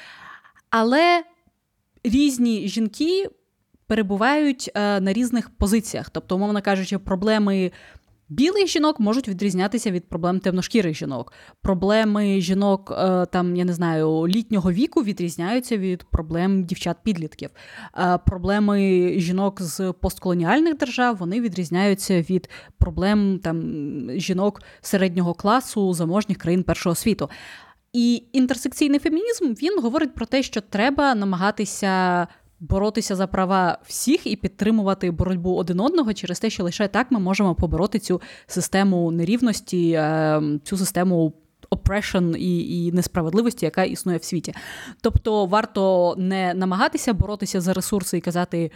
але різні жінки перебувають е, на різних позиціях. Тобто, умовно кажучи, проблеми. Білих жінок можуть відрізнятися від проблем темношкірих жінок. Проблеми жінок, е, там, я не знаю, літнього віку відрізняються від проблем дівчат-підлітків. Е, проблеми жінок з постколоніальних держав вони відрізняються від проблем там, жінок середнього класу заможніх країн першого світу. І інтерсекційний фемінізм він говорить про те, що треба намагатися боротися за права всіх і підтримувати боротьбу один одного через те, що лише так ми можемо побороти цю систему нерівності, е, цю систему. Oppression і і несправедливості, яка існує в світі. Тобто варто не намагатися боротися за ресурси і казати.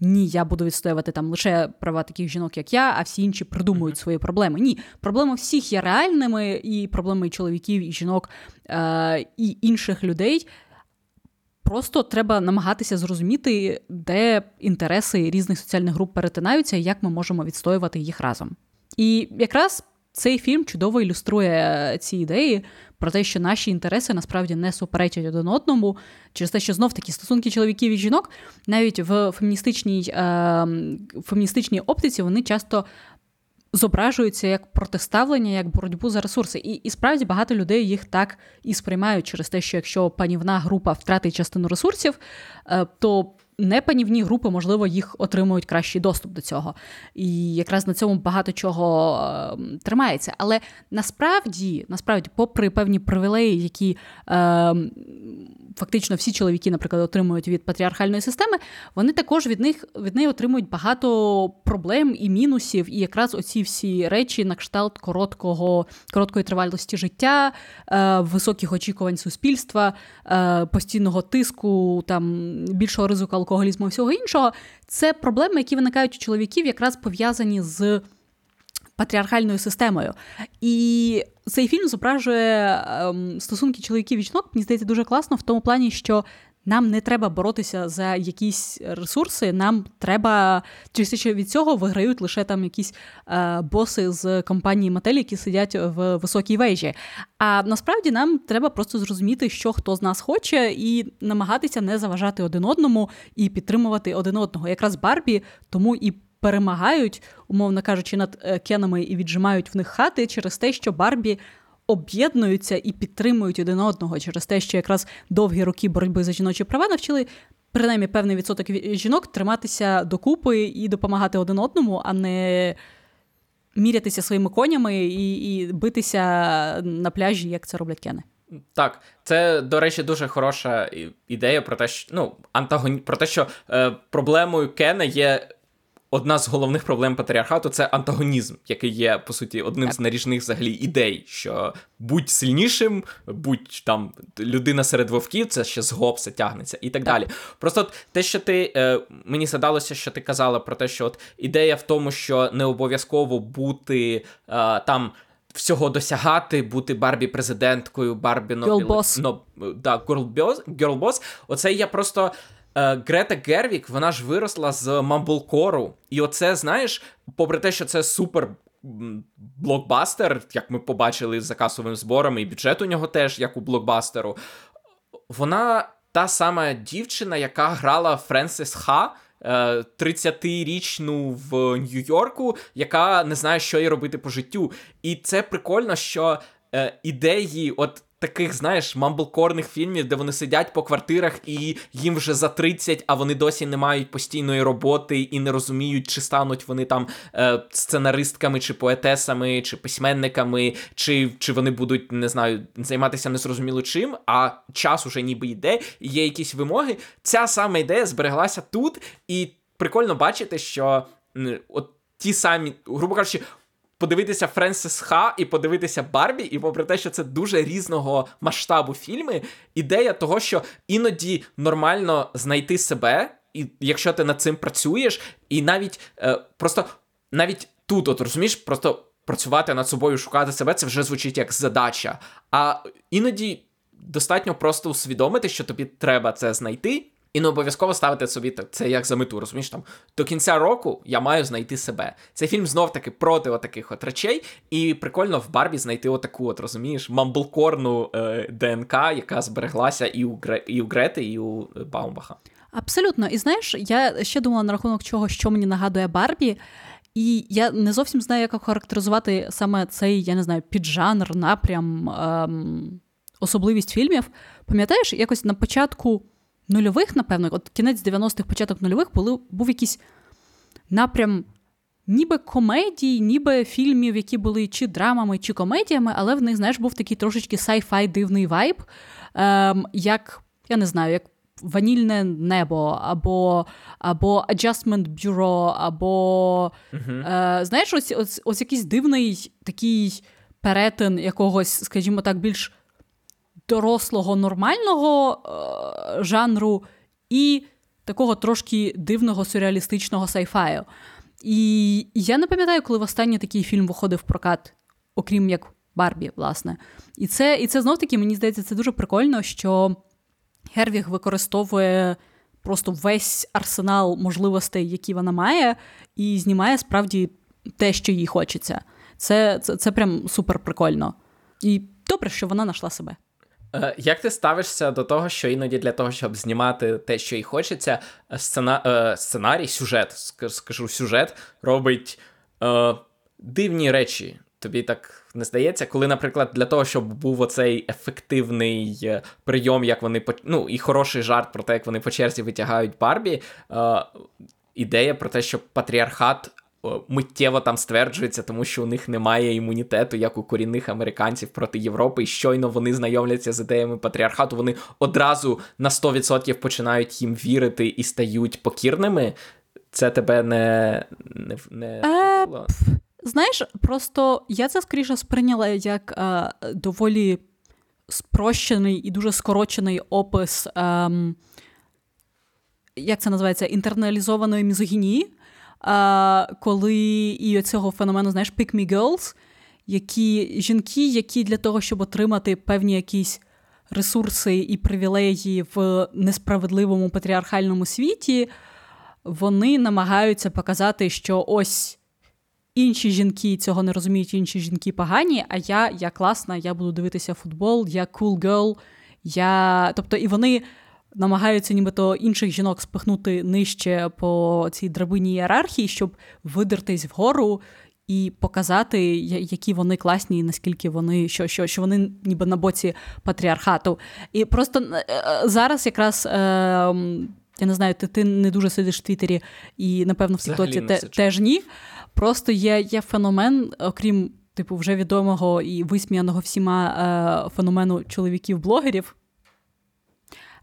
Ні, я буду відстоювати там лише права таких жінок, як я, а всі інші придумують свої проблеми. Ні, проблеми всіх є реальними, і проблеми і чоловіків, і жінок, е- і інших людей. Просто треба намагатися зрозуміти, де інтереси різних соціальних груп перетинаються і як ми можемо відстоювати їх разом. І якраз цей фільм чудово ілюструє ці ідеї про те, що наші інтереси насправді не суперечать один одному, через те, що знов такі стосунки чоловіків і жінок навіть в феміністичній е, феміністичній оптиці вони часто зображуються як протиставлення, як боротьбу за ресурси. І і справді багато людей їх так і сприймають через те, що якщо панівна група втратить частину ресурсів, е, то непанівні групи, можливо, їх отримують кращий доступ до цього. І якраз на цьому багато чого е, тримається. Але насправді, насправді, попри певні привілеї, які е, фактично всі чоловіки, наприклад, отримують від патріархальної системи, вони також від них від неї отримують багато проблем і мінусів. І якраз оці всі речі на кшталт короткого, короткої тривалості життя, е, високих очікувань суспільства, е, постійного тиску, там більшого ризику алкоголізму і всього іншого. Це проблеми, які виникають у чоловіків, якраз пов'язані з патріархальною системою. І цей фільм зображує ем, стосунки чоловіків і жінок, мені здається, дуже класно в тому плані, що. Нам не треба боротися за якісь ресурси, нам треба через від цього виграють лише там якісь е, боси з компанії Mattel, які сидять в високій вежі. А насправді нам треба просто зрозуміти, що хто з нас хоче, і намагатися не заважати один одному і підтримувати один одного. Якраз Барбі тому і перемагають, умовно кажучи, над е, кенами і віджимають в них хати через те, що Барбі. Об'єднуються і підтримують один одного через те, що якраз довгі роки боротьби за жіночі права навчили принаймні певний відсоток жінок триматися докупи і допомагати один одному, а не мірятися своїми конями і і битися на пляжі, як це роблять кени. Так, це, до речі, дуже хороша ідея про те, що ну, антагоні... про те, що е, проблемою Кена є одна з головних проблем патріархату це антагонізм, який є по суті одним з наріжних взагалі ідей, що будь сильнішим, будь там людина серед вовків, це ще з гопса тягнеться і так, так. далі. Просто те, що ти е, мені задалося, що ти казала про те, що от ідея в тому, що не обов'язково бути е, там. Всього досягати, бути Барбі президенткою, Барбі Girl но, да, girl boss. Оце я просто Грета Гервік, вона ж виросла з Мамблкору. І оце, знаєш, попри те, що це супер. Блокбастер, як ми побачили за касовими зборами, і бюджет у нього теж, як у блокбастеру. Вона та сама дівчина, яка грала Френсис Ха 30-річну в Нью-Йорку, яка не знає, що їй робити по життю. І це прикольно, що ідеї, от таких, знаєш, мамблкорних фільмів, де вони сидять по квартирах і їм вже за 30, а вони досі не мають постійної роботи і не розуміють, чи стануть вони там е, сценаристками, чи поетесами, чи письменниками, чи чи вони будуть, не знаю, займатися незрозуміло чим, а час уже ніби йде, і є якісь вимоги. Ця сама ідея збереглася тут, і прикольно бачити, що от ті самі, грубо кажучи, подивитися Френсис Ха і подивитися Барбі, і попри те, що це дуже різного масштабу фільми, ідея того, що іноді нормально знайти себе, і якщо ти над цим працюєш, і навіть е, просто навіть тут, от розумієш, просто працювати над собою, шукати себе, це вже звучить як задача. А іноді достатньо просто усвідомити, що тобі треба це знайти. І не обов'язково ставити собі це як за мету, розумієш там до кінця року я маю знайти себе. Цей фільм знов таки проти отаких от речей, і прикольно в Барбі знайти отаку, от розумієш, мамблкорну е, ДНК, яка збереглася і у Гре, і у Грети, і у Баумбаха. Абсолютно, і знаєш, я ще думала на рахунок чого, що мені нагадує Барбі. І я не зовсім знаю, як характеризувати саме цей, я не знаю, піджанр, напрям, ем, особливість фільмів. Пам'ятаєш, якось на початку нульових, напевно, от кінець 90-х, початок нульових, були, був якийсь напрям ніби комедій, ніби фільмів, які були чи драмами, чи комедіями, але в них, знаєш, був такий трошечки sci-fi дивний вайб, ем, як, я не знаю, як ванільне небо, або або Adjustment Bureau, або uh-huh. е, знаєш, ось, ось, ось якийсь дивний такий перетин якогось, скажімо так, більш дорослого нормального е, жанру і такого трошки дивного сюрреалістичного сайфаю. І я не пам'ятаю, коли в останній такий фільм виходив в прокат, окрім як Барбі, власне. І це і це знов таки, мені здається, це дуже прикольно, що Гервіг використовує просто весь арсенал можливостей, які вона має, і знімає справді те, що їй хочеться. Це, це, Це прям супер прикольно. І добре, що вона знайшла себе. Е, як ти ставишся до того, що іноді для того, щоб знімати те, що їй хочеться, сцена... Е, сценарій, сюжет, скажу сюжет, робить е, дивні речі? Тобі так не здається, коли, наприклад, для того, щоб був оцей ефективний е, прийом, як вони ну, і хороший жарт про те, як вони по черзі витягають Барбі, е, ідея про те, що патріархат миттєво там стверджується, тому що у них немає імунітету, як у корінних американців проти Європи, і щойно вони знайомляться з ідеями патріархату, вони одразу на 100% починають їм вірити і стають покірними. Це тебе не. не, не... Е, Знаєш, просто я це скоріше сприйняла як е, доволі спрощений і дуже скорочений опис. Е, як це називається, інтерналізованої мізогінії коли і цього феномену, знаєш, pick me girls, які жінки, які для того, щоб отримати певні якісь ресурси і привілеї в несправедливому патріархальному світі, вони намагаються показати, що ось. Інші жінки цього не розуміють, інші жінки погані, а я я класна, я буду дивитися футбол, я cool girl, я... Тобто, і вони намагаються нібито інших жінок спихнути нижче по цій драбині ієрархії, щоб видертись вгору і показати, які вони класні, і наскільки вони що, що, що вони ніби на боці патріархату. І просто е, е, зараз якраз. Е, я не знаю, ти ти не дуже сидиш в Твіттері і, напевно, в Тіктоці те, теж ні. Просто є є феномен, окрім типу вже відомого і висміяного всіма е, феномену чоловіків-блогерів,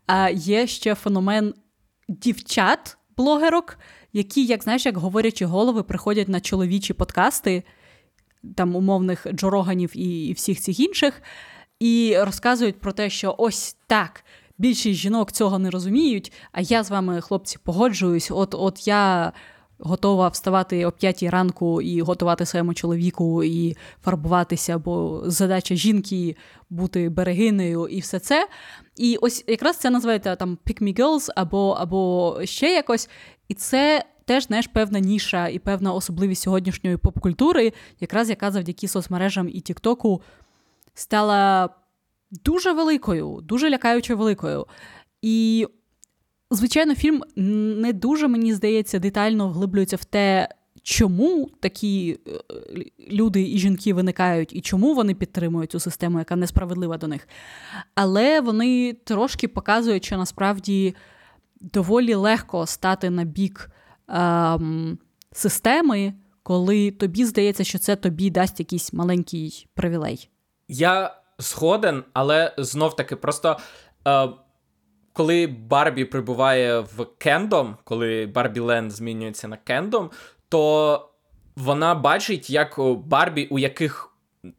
а є ще феномен дівчат-блогерок, які, як знаєш, як говорячі голови, приходять на чоловічі подкасти, там умовних Джороганів і, і всіх цих інших, і розказують про те, що ось так. Більшість жінок цього не розуміють, а я з вами, хлопці, погоджуюсь. От от я готова вставати о п'ятій ранку і готувати своєму чоловіку і фарбуватися, бо задача жінки бути берегинею і все це. І ось якраз це називається там Pick Me Girls або, або ще якось. І це. Теж знаєш, певна ніша і певна особливість сьогоднішньої поп-культури, якраз яка завдяки соцмережам і Тіктоку стала дуже великою, дуже лякаючо великою. І звичайно, фільм не дуже, мені здається, детально вглиблюється в те, чому такі е, люди і жінки виникають, і чому вони підтримують цю систему, яка несправедлива до них. Але вони трошки показують, що насправді доволі легко стати на бік ем, системи, коли тобі здається, що це тобі дасть якийсь маленький привілей. Я згоден, але знов таки просто. Е, коли Барбі прибуває в Кендом, коли Барбі Ленд змінюється на Кендом, то вона бачить, як Барбі, у яких.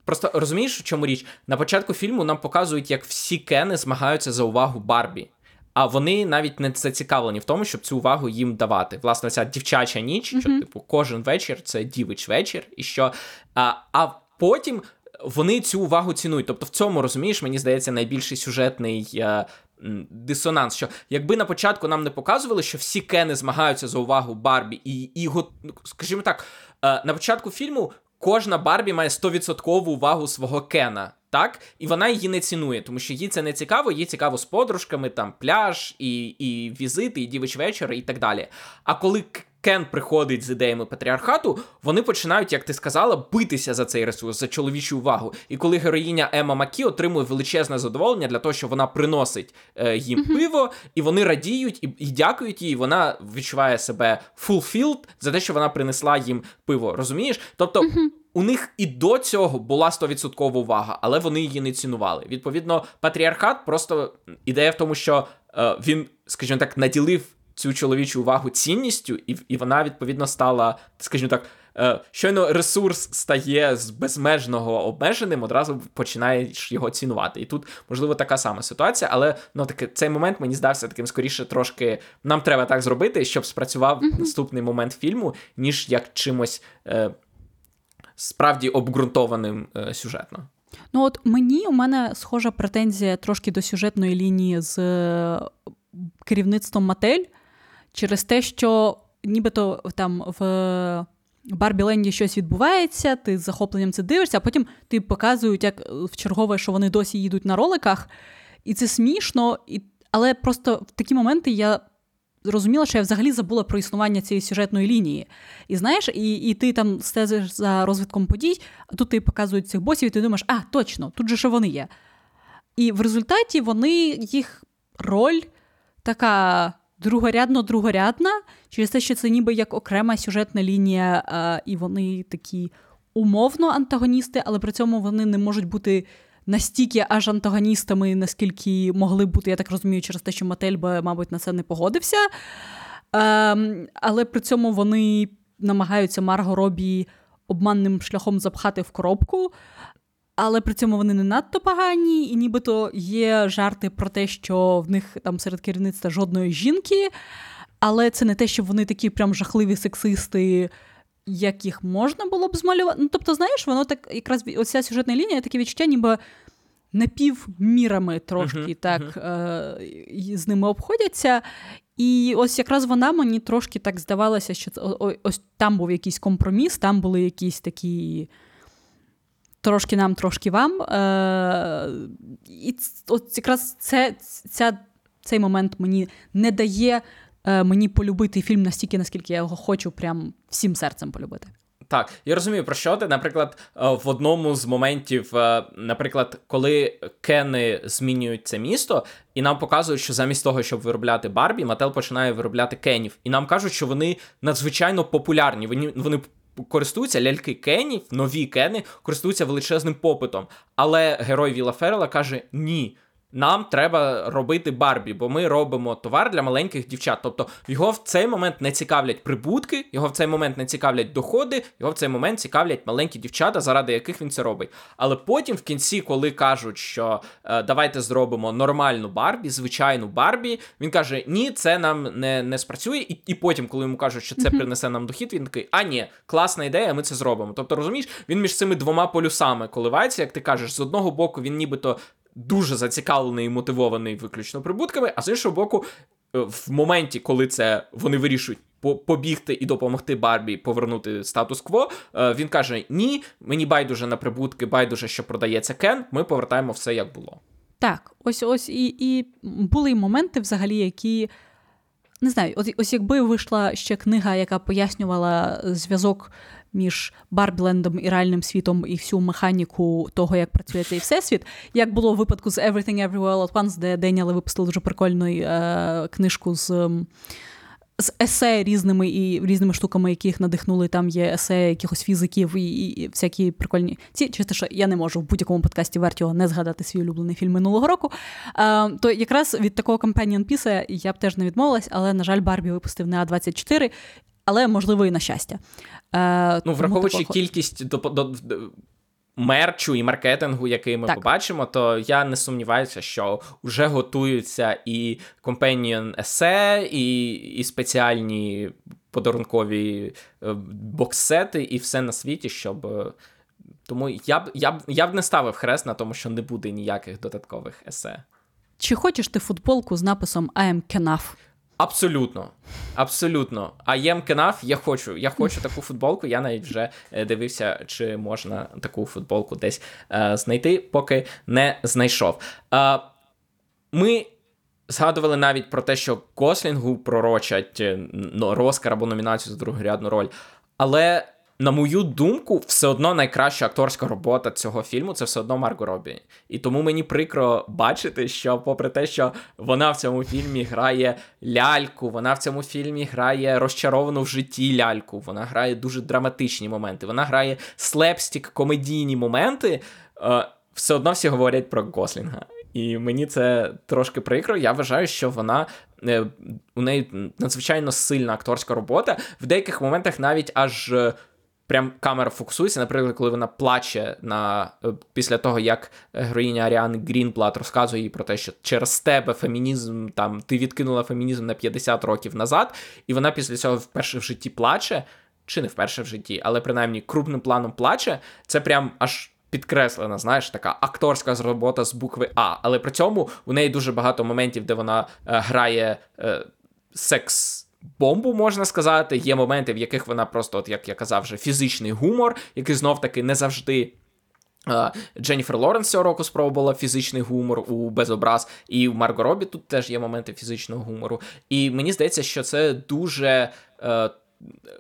Просто розумієш, в чому річ? На початку фільму нам показують, як всі Кени змагаються за увагу Барбі. А вони навіть не зацікавлені в тому, щоб цю увагу їм давати. Власне, ця дівчача ніч, mm-hmm. що типу кожен вечір це дівич вечір, і що. А, а потім вони цю увагу цінують. Тобто, в цьому розумієш, мені здається, найбільший сюжетний е, дисонанс. Що якби на початку нам не показували, що всі кени змагаються за увагу Барбі, і, і ну, скажімо так, е, на початку фільму кожна Барбі має 100% увагу свого Кена. Так, і вона її не цінує, тому що їй це не цікаво, їй цікаво з подружками, там пляж, і і візити, і дівич вечір, і так далі. А коли Кен приходить з ідеями патріархату, вони починають, як ти сказала, битися за цей ресурс, за чоловічу увагу. І коли героїня Ема Макі отримує величезне задоволення для того, що вона приносить е, їм mm-hmm. пиво, і вони радіють і, і дякують їй. Вона відчуває себе fulfilled за те, що вона принесла їм пиво. Розумієш? Тобто. Mm-hmm. У них і до цього була 100% увага, але вони її не цінували. Відповідно, патріархат просто ідея в тому, що е, він, скажімо так, наділив цю чоловічу увагу цінністю, і і вона відповідно стала, скажімо так, е, щойно ресурс стає з безмежного обмеженим, одразу починаєш його цінувати. І тут, можливо, така сама ситуація, але ну таки цей момент мені здався таким скоріше трошки. Нам треба так зробити, щоб спрацював mm-hmm. наступний момент фільму, ніж як чимось е, справді обґрунтованим е, сюжетно. Ну, от мені у мене схожа претензія трошки до сюжетної лінії з е, керівництвом Матель через те, що нібито там в Барбіленді щось відбувається, ти з захопленням це дивишся, а потім ти показують, як в чергове, що вони досі їдуть на роликах, і це смішно, і... але просто в такі моменти я. Зрозуміла, що я взагалі забула про існування цієї сюжетної лінії. І знаєш, і і ти там стежиш за розвитком подій, а тут ти показують цих босів, і ти думаєш, а, точно, тут же що вони є. І в результаті вони, їх роль така другорядно-другорядна, через те, що це ніби як окрема сюжетна лінія, а, і вони такі умовно антагоністи, але при цьому вони не можуть бути настільки аж антагоністами, наскільки могли бути, я так розумію, через те, що Матель би, мабуть, на це не погодився. А, ем, але при цьому вони намагаються Марго Робі обманним шляхом запхати в коробку але при цьому вони не надто погані, і нібито є жарти про те, що в них там серед керівництва жодної жінки, але це не те, що вони такі прям жахливі сексисти. Як їх можна було б змалювати. Ну, тобто, знаєш, воно так якраз оця сюжетна лінія таке відчуття, ніби напівмірами трошки uh-huh, так uh-huh. Е- з ними обходяться. І ось якраз вона мені трошки так здавалося, що ось там був якийсь компроміс, там були якісь такі трошки нам, трошки вам. Е, І от якраз це, ця, цей момент мені не дає е, мені полюбити фільм настільки, наскільки я його хочу, прям всім серцем полюбити. Так, я розумію, про що ти. Наприклад, е, в одному з моментів, е, наприклад, коли Кени змінюють це місто, і нам показують, що замість того, щоб виробляти Барбі, Мател починає виробляти Кенів. І нам кажуть, що вони надзвичайно популярні. Вони вони користуються ляльки Кенів, нові Кени, користуються величезним попитом. Але герой Віла Феррела каже: ні, нам треба робити Барбі, бо ми робимо товар для маленьких дівчат. Тобто його в цей момент не цікавлять прибутки, його в цей момент не цікавлять доходи, його в цей момент цікавлять маленькі дівчата, заради яких він це робить. Але потім, в кінці, коли кажуть, що е, давайте зробимо нормальну Барбі, звичайну Барбі, він каже: Ні, це нам не не спрацює. І і потім, коли йому кажуть, що це принесе нам дохід, він такий, а ні, класна ідея, ми це зробимо. Тобто, розумієш, він між цими двома полюсами коливається, як ти кажеш, з одного боку він нібито дуже зацікавлений і мотивований виключно прибутками, а з іншого боку, е, в моменті, коли це вони вирішують побігти і допомогти Барбі повернути статус-кво, е, він каже: Ні, мені байдуже на прибутки, байдуже, що продається Кен. Ми повертаємо все як було. Так, ось ось і і були моменти, взагалі, які не знаю, от ось якби вийшла ще книга, яка пояснювала зв'язок між Барбілендом і реальним світом і всю механіку того, як працює цей всесвіт, як було в випадку з Everything Everywhere All At Once, де Деніали випустили дуже прикольну е, книжку з з есе різними і різними штуками, яких надихнули. Там є есе якихось фізиків і, і, всякі прикольні ці чисто, що я не можу в будь-якому подкасті Вертіго не згадати свій улюблений фільм минулого року. А, То якраз від такого Companion Piece я б теж не відмовилась, але, на жаль, Барбі випустив не А24. Але можливо і на щастя. Е, ну, враховуючи кількість до, до, до мерчу і маркетингу, який ми так. побачимо, то я не сумніваюся, що вже готуються і companion есе, і, і спеціальні подарункові е, боксети, і все на світі, щоб. Е, тому я б я б я б не ставив хрест на тому, що не буде ніяких додаткових есе. Чи хочеш ти футболку з написом I am Kenaf? Абсолютно. Абсолютно. А єм кенаф, я хочу. Я хочу таку футболку. Я навіть вже е, дивився, чи можна таку футболку десь е, знайти, поки не знайшов. Е, ми згадували навіть про те, що Кослінгу пророчать розкар або номінацію за другорядну роль. Але на мою думку, все одно найкраща акторська робота цього фільму це все одно Марго Робі. І тому мені прикро бачити, що, попри те, що вона в цьому фільмі грає ляльку, вона в цьому фільмі грає розчаровану в житті ляльку, вона грає дуже драматичні моменти, вона грає slapstick, комедійні моменти. Е, все одно всі говорять про Гослінга. І мені це трошки прикро. Я вважаю, що вона е, у неї надзвичайно сильна акторська робота. В деяких моментах навіть аж прям камера фокусується. Наприклад, коли вона плаче на е, після того, як героїня Аріани Грінблат розказує їй про те, що через тебе фемінізм там ти відкинула фемінізм на 50 років назад, і вона після цього вперше в житті плаче, чи не вперше в житті, але принаймні крупним планом плаче. Це прям аж. Підкреслена, знаєш, така акторська робота з букви А. Але при цьому у неї дуже багато моментів, де вона е, грає е, секс бомбу, можна сказати. Є моменти, в яких вона просто, от як я казав, вже фізичний гумор, який знов таки не завжди. Дженніфер Лоренс цього року спробувала фізичний гумор у Безобраз, і в Марго Робі тут теж є моменти фізичного гумору. І мені здається, що це дуже е,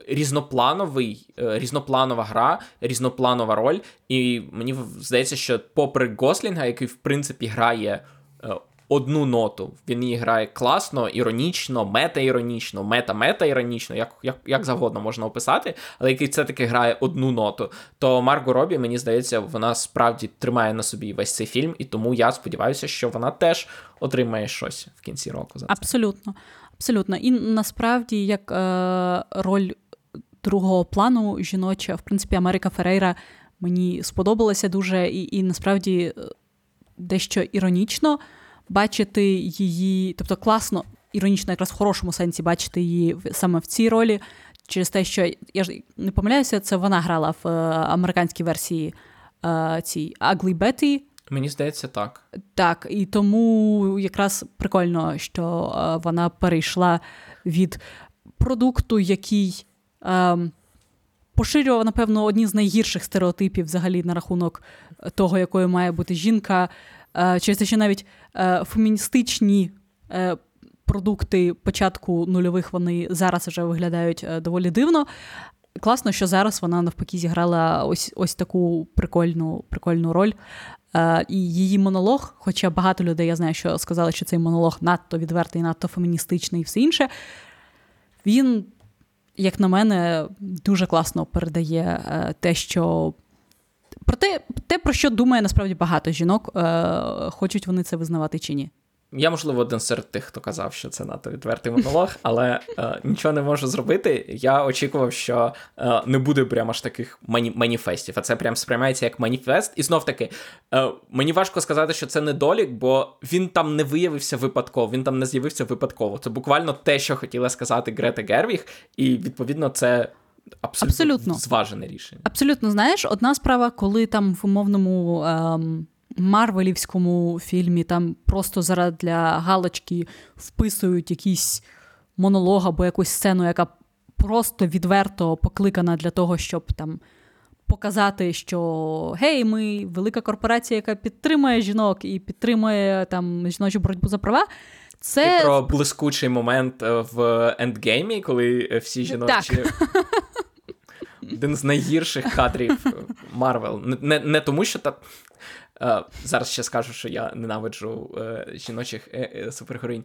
різноплановий, е, різнопланова гра, різнопланова роль. І мені здається, що попри Гослінга, який в принципі грає е, одну ноту. Він її грає класно, іронічно, мета-іронічно, мета-мета-іронічно, як як, як завгодно можна описати, але який це таки грає одну ноту, то Марго Робі, мені здається, вона справді тримає на собі весь цей фільм, і тому я сподіваюся, що вона теж отримає щось в кінці року. За це. Абсолютно. Абсолютно. І насправді, як е, роль другого плану жіноча, в принципі, Америка Ферейра мені сподобалася дуже, і, і насправді е, дещо іронічно бачити її, тобто класно, іронічно, якраз в хорошому сенсі бачити її саме в цій ролі, через те, що я ж не помиляюся, це вона грала в е, американській версії е, цій Ugly Betty. Мені здається, так. Так, і тому якраз прикольно, що е, вона перейшла від продукту, який. Е, Поширював, напевно, одні з найгірших стереотипів взагалі на рахунок того, якою має бути жінка, через те, що навіть е, феміністичні е, продукти початку нульових вони зараз вже виглядають доволі дивно. Класно, що зараз вона навпаки зіграла ось ось таку прикольну прикольну роль. І її монолог, хоча багато людей я знаю, що сказали, що цей монолог надто відвертий, надто феміністичний і все інше. Він, як на мене, дуже класно передає те, що про те, те, про що думає насправді багато жінок, е, хочуть вони це визнавати чи ні. Я, можливо, один серед тих, хто казав, що це надто відвертий монолог, але е, нічого не можу зробити. Я очікував, що е, не буде прямо аж таких мані- маніфестів, а це прям сприймається як маніфест. І знов таки, е, мені важко сказати, що це недолік, бо він там не виявився випадково, він там не з'явився випадково. Це буквально те, що хотіла сказати Грета Гервіг, і відповідно це абсолютно, абсолютно зважене рішення. Абсолютно, знаєш, одна справа, коли там в умовному ем, Марвелівському фільмі там просто заради галочки вписують якийсь монолог або якусь сцену, яка просто відверто покликана для того, щоб там. Показати, що гей, ми велика корпорація, яка підтримує жінок і підтримує там жіночу боротьбу за права. Це Ти про блискучий момент е, в ендгеймі, коли е, всі жіночі. Так. Один з найгірших кадрів Марвел. Не, не тому, що та. Uh, зараз ще скажу, що я ненавиджу uh, жіночих uh, супергероїнь.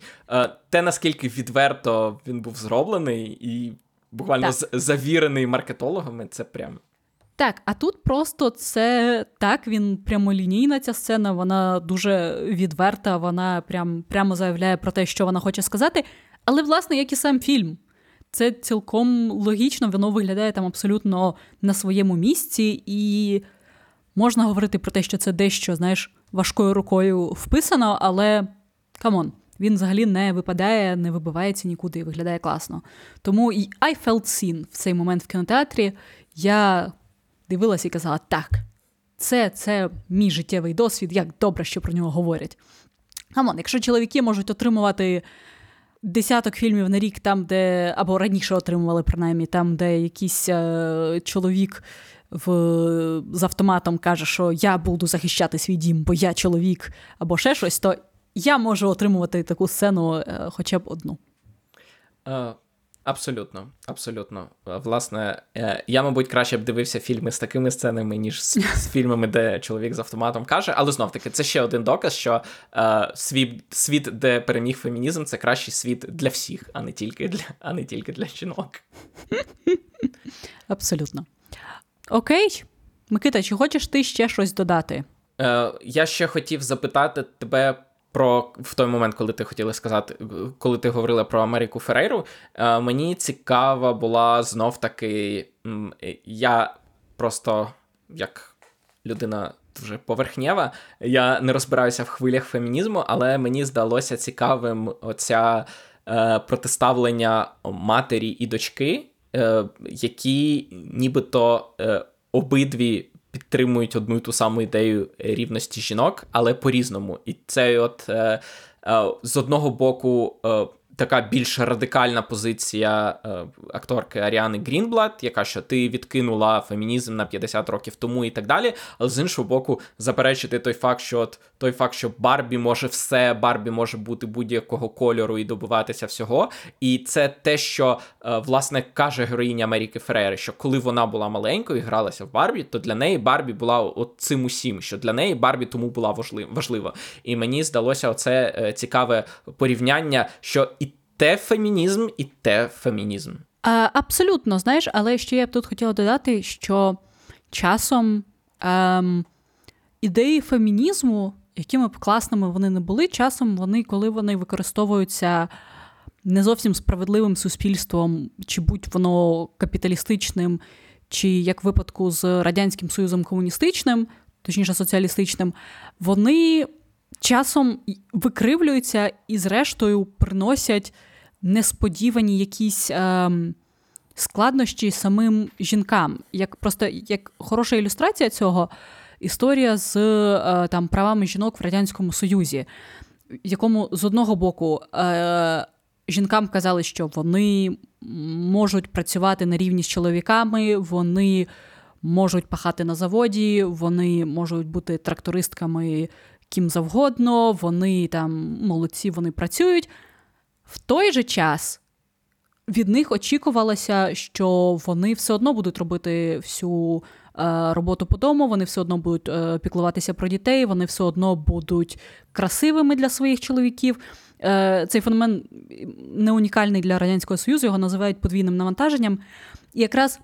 Те, наскільки відверто він був зроблений і буквально з- завірений маркетологами, це прям. Так, а тут просто це так, він прямолінійна ця сцена, вона дуже відверта, вона прям, прямо заявляє про те, що вона хоче сказати. Але, власне, як і сам фільм. Це цілком логічно, воно виглядає там абсолютно на своєму місці, і можна говорити про те, що це дещо, знаєш, важкою рукою вписано, але come on, він взагалі не випадає, не вибивається нікуди і виглядає класно. Тому і I felt seen в цей момент в кінотеатрі. Я дивилася і казала: так, це це мій життєвий досвід, як добре, що про нього говорять. Come on, якщо чоловіки можуть отримувати. Десяток фільмів на рік, там, де або раніше отримували, принаймні, там, де якийсь е, чоловік в, з автоматом каже, що я буду захищати свій дім, бо я чоловік, або ще щось, то я можу отримувати таку сцену е, хоча б одну. Абсолютно. Абсолютно. Власне, е, я, мабуть, краще б дивився фільми з такими сценами, ніж з, з фільмами, де чоловік з автоматом каже. Але знов таки, це ще один доказ, що uh, світ, світ, де переміг фемінізм, це кращий світ для всіх, а не тільки для, а не тільки для жінок. Абсолютно. Окей. Микита, чи хочеш ти ще щось додати? Е, Я ще хотів запитати тебе про в той момент, коли ти хотіла сказати, коли ти говорила про Америку Ферейру. Е, Мені цікава була знов таки. Я просто як людина. Дуже поверхнєва, я не розбираюся в хвилях фемінізму, але мені здалося цікавим оця е, протиставлення матері і дочки, е, які нібито обидві підтримують одну і ту саму ідею рівності жінок, але по-різному. І це от е, е, з одного боку. Така більш радикальна позиція е, акторки Аріани Грінблад, яка що ти відкинула фемінізм на 50 років тому і так далі. Але з іншого боку, заперечити той факт, що от той факт, що Барбі може все, Барбі може бути будь-якого кольору і добиватися всього. І це те, що е, власне каже героїня Америки Ферери, що коли вона була маленькою і гралася в Барбі, то для неї Барбі була от цим усім, що для неї Барбі тому була важлива. І мені здалося оце е, цікаве порівняння, що і те фемінізм, і те фемінізм. А, Абсолютно, знаєш, але ще я б тут хотіла додати, що часом ем, ідеї фемінізму, якими б класними вони не були, часом вони, коли вони використовуються не зовсім справедливим суспільством, чи будь воно капіталістичним, чи як в випадку з Радянським Союзом комуністичним, точніше соціалістичним, вони часом викривлюються і, зрештою, приносять несподівані якісь е, складнощі самим жінкам. Як просто як хороша ілюстрація цього історія з е, там правами жінок в Радянському Союзі, в якому з одного боку е, жінкам казали, що вони можуть працювати на рівні з чоловіками, вони можуть пахати на заводі, вони можуть бути трактористками ким завгодно, вони там молодці, вони працюють. В той же час від них очікувалося, що вони все одно будуть робити всю е, роботу по дому, вони все одно будуть е, піклуватися про дітей, вони все одно будуть красивими для своїх чоловіків. Е, цей феномен не унікальний для Радянського Союзу, його називають подвійним навантаженням. І якраз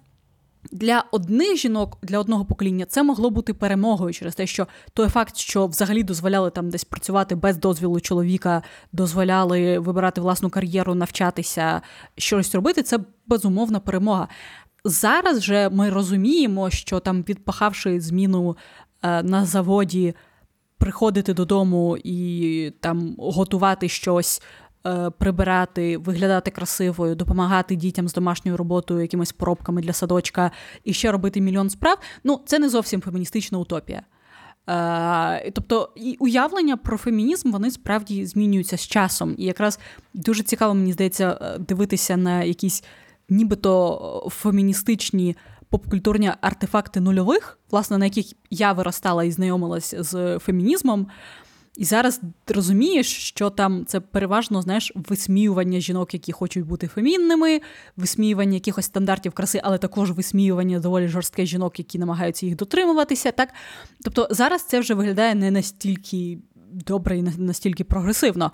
для одних жінок, для одного покоління, це могло бути перемогою через те, що той факт, що взагалі дозволяли там десь працювати без дозвілу чоловіка, дозволяли вибирати власну кар'єру, навчатися, щось робити, це безумовна перемога. Зараз же ми розуміємо, що там, відпахавши зміну е, на заводі, приходити додому і там готувати щось. Е, прибирати, виглядати красивою, допомагати дітям з домашньою роботою, якимись поробками для садочка і ще робити мільйон справ. Ну, це не зовсім феміністична утопія. Е, тобто і уявлення про фемінізм вони справді змінюються з часом. І якраз дуже цікаво, мені здається, е, дивитися на якісь нібито феміністичні попкультурні артефакти нульових, власне, на яких я виростала і знайомилась з фемінізмом. І зараз розумієш, що там це переважно знаєш, висміювання жінок, які хочуть бути фемінними, висміювання якихось стандартів краси, але також висміювання доволі жорстких жінок, які намагаються їх дотримуватися. Так? Тобто зараз це вже виглядає не настільки добре і не настільки прогресивно.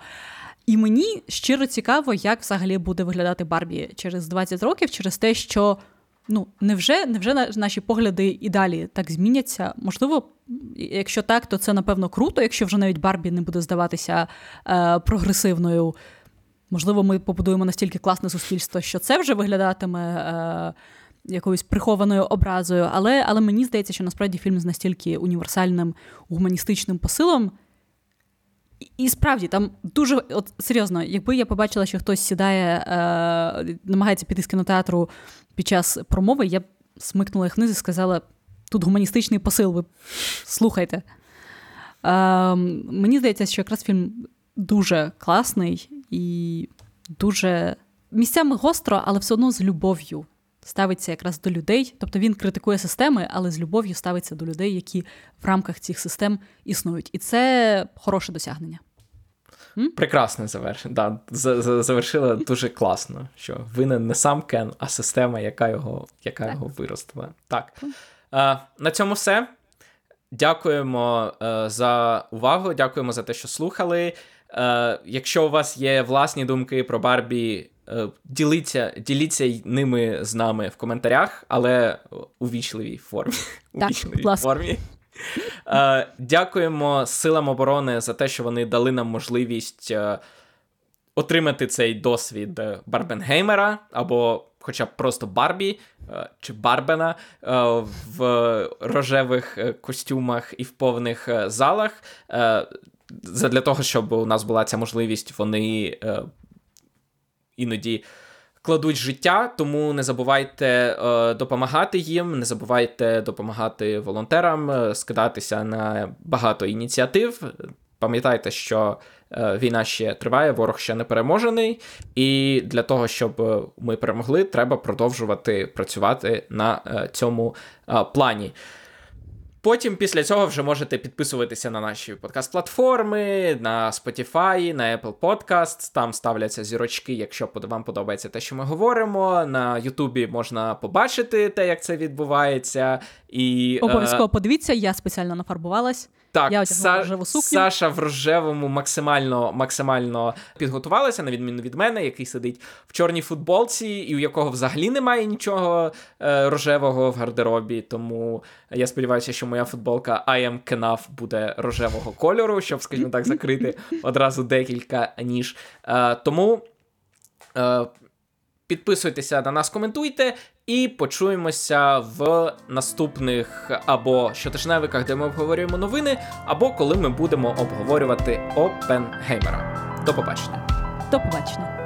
І мені щиро цікаво, як взагалі буде виглядати Барбі через 20 років, через те, що ну невже невже наші погляди і далі так зміняться? Можливо, якщо так, то це напевно круто, якщо вже навіть Барбі не буде здаватися е, прогресивною. Можливо, ми побудуємо настільки класне суспільство, що це вже виглядатиме е, якоюсь прихованою образою. Але але мені здається, що насправді фільм з настільки універсальним гуманістичним посилом. І, справді там дуже от серйозно, якби я побачила, що хтось сідає, е, намагається піти з кінотеатру під час промови, я смикнула їх вниз і сказала: тут гуманістичний посил, ви слухайте. Е, Мені здається, що якраз фільм дуже класний і дуже місцями гостро, але все одно з любов'ю ставиться якраз до людей. Тобто він критикує системи, але з любов'ю ставиться до людей, які в рамках цих систем існують. І це хороше досягнення. Прекрасне завершення. Да, Завершила дуже класно, що винен не сам Кен, а система, яка його яка так. його виростила. Так. Е, На цьому все. Дякуємо е, за увагу. Дякуємо за те, що слухали. Е, Якщо у вас є власні думки про Барбі, е, діліться діліться ними з нами в коментарях, але у вічливій формі. Так, у вічливій формі. Е, Дякуємо силам оборони за те, що вони дали нам можливість е, отримати цей досвід Барбенгеймера або хоча б просто Барбі е, чи Барбена е, в рожевих е, костюмах і в повних залах. Для того, щоб у нас була ця можливість, вони іноді кладуть життя, тому не забувайте е, допомагати їм, не забувайте допомагати волонтерам, е, скидатися на багато ініціатив. Пам'ятайте, що е, війна ще триває, ворог ще не переможений, і для того, щоб ми перемогли, треба продовжувати працювати на е, цьому е, плані. Потім після цього вже можете підписуватися на наші подкаст-платформи, на Spotify, на Apple Podcasts, Там ставляться зірочки, якщо вам подобається те, що ми говоримо. На Ютубі можна побачити те, як це відбувається. І, Обов'язково е... подивіться, я спеціально нафарбувалась. Так, я Са... рожеву сукню. Саша в рожевому максимально максимально підготувалася, на відміну від мене, який сидить в чорній футболці, і у якого взагалі немає нічого е, рожевого в гардеробі. Тому я сподіваюся, що моя футболка I am Kenaf буде рожевого кольору, щоб, скажімо так, закрити одразу декілька ніж. Е, тому. Підписуйтеся на нас, коментуйте, і почуємося в наступних або щотижневиках, де ми обговорюємо новини, або коли ми будемо обговорювати Опенгеймера. До побачення. До побачення.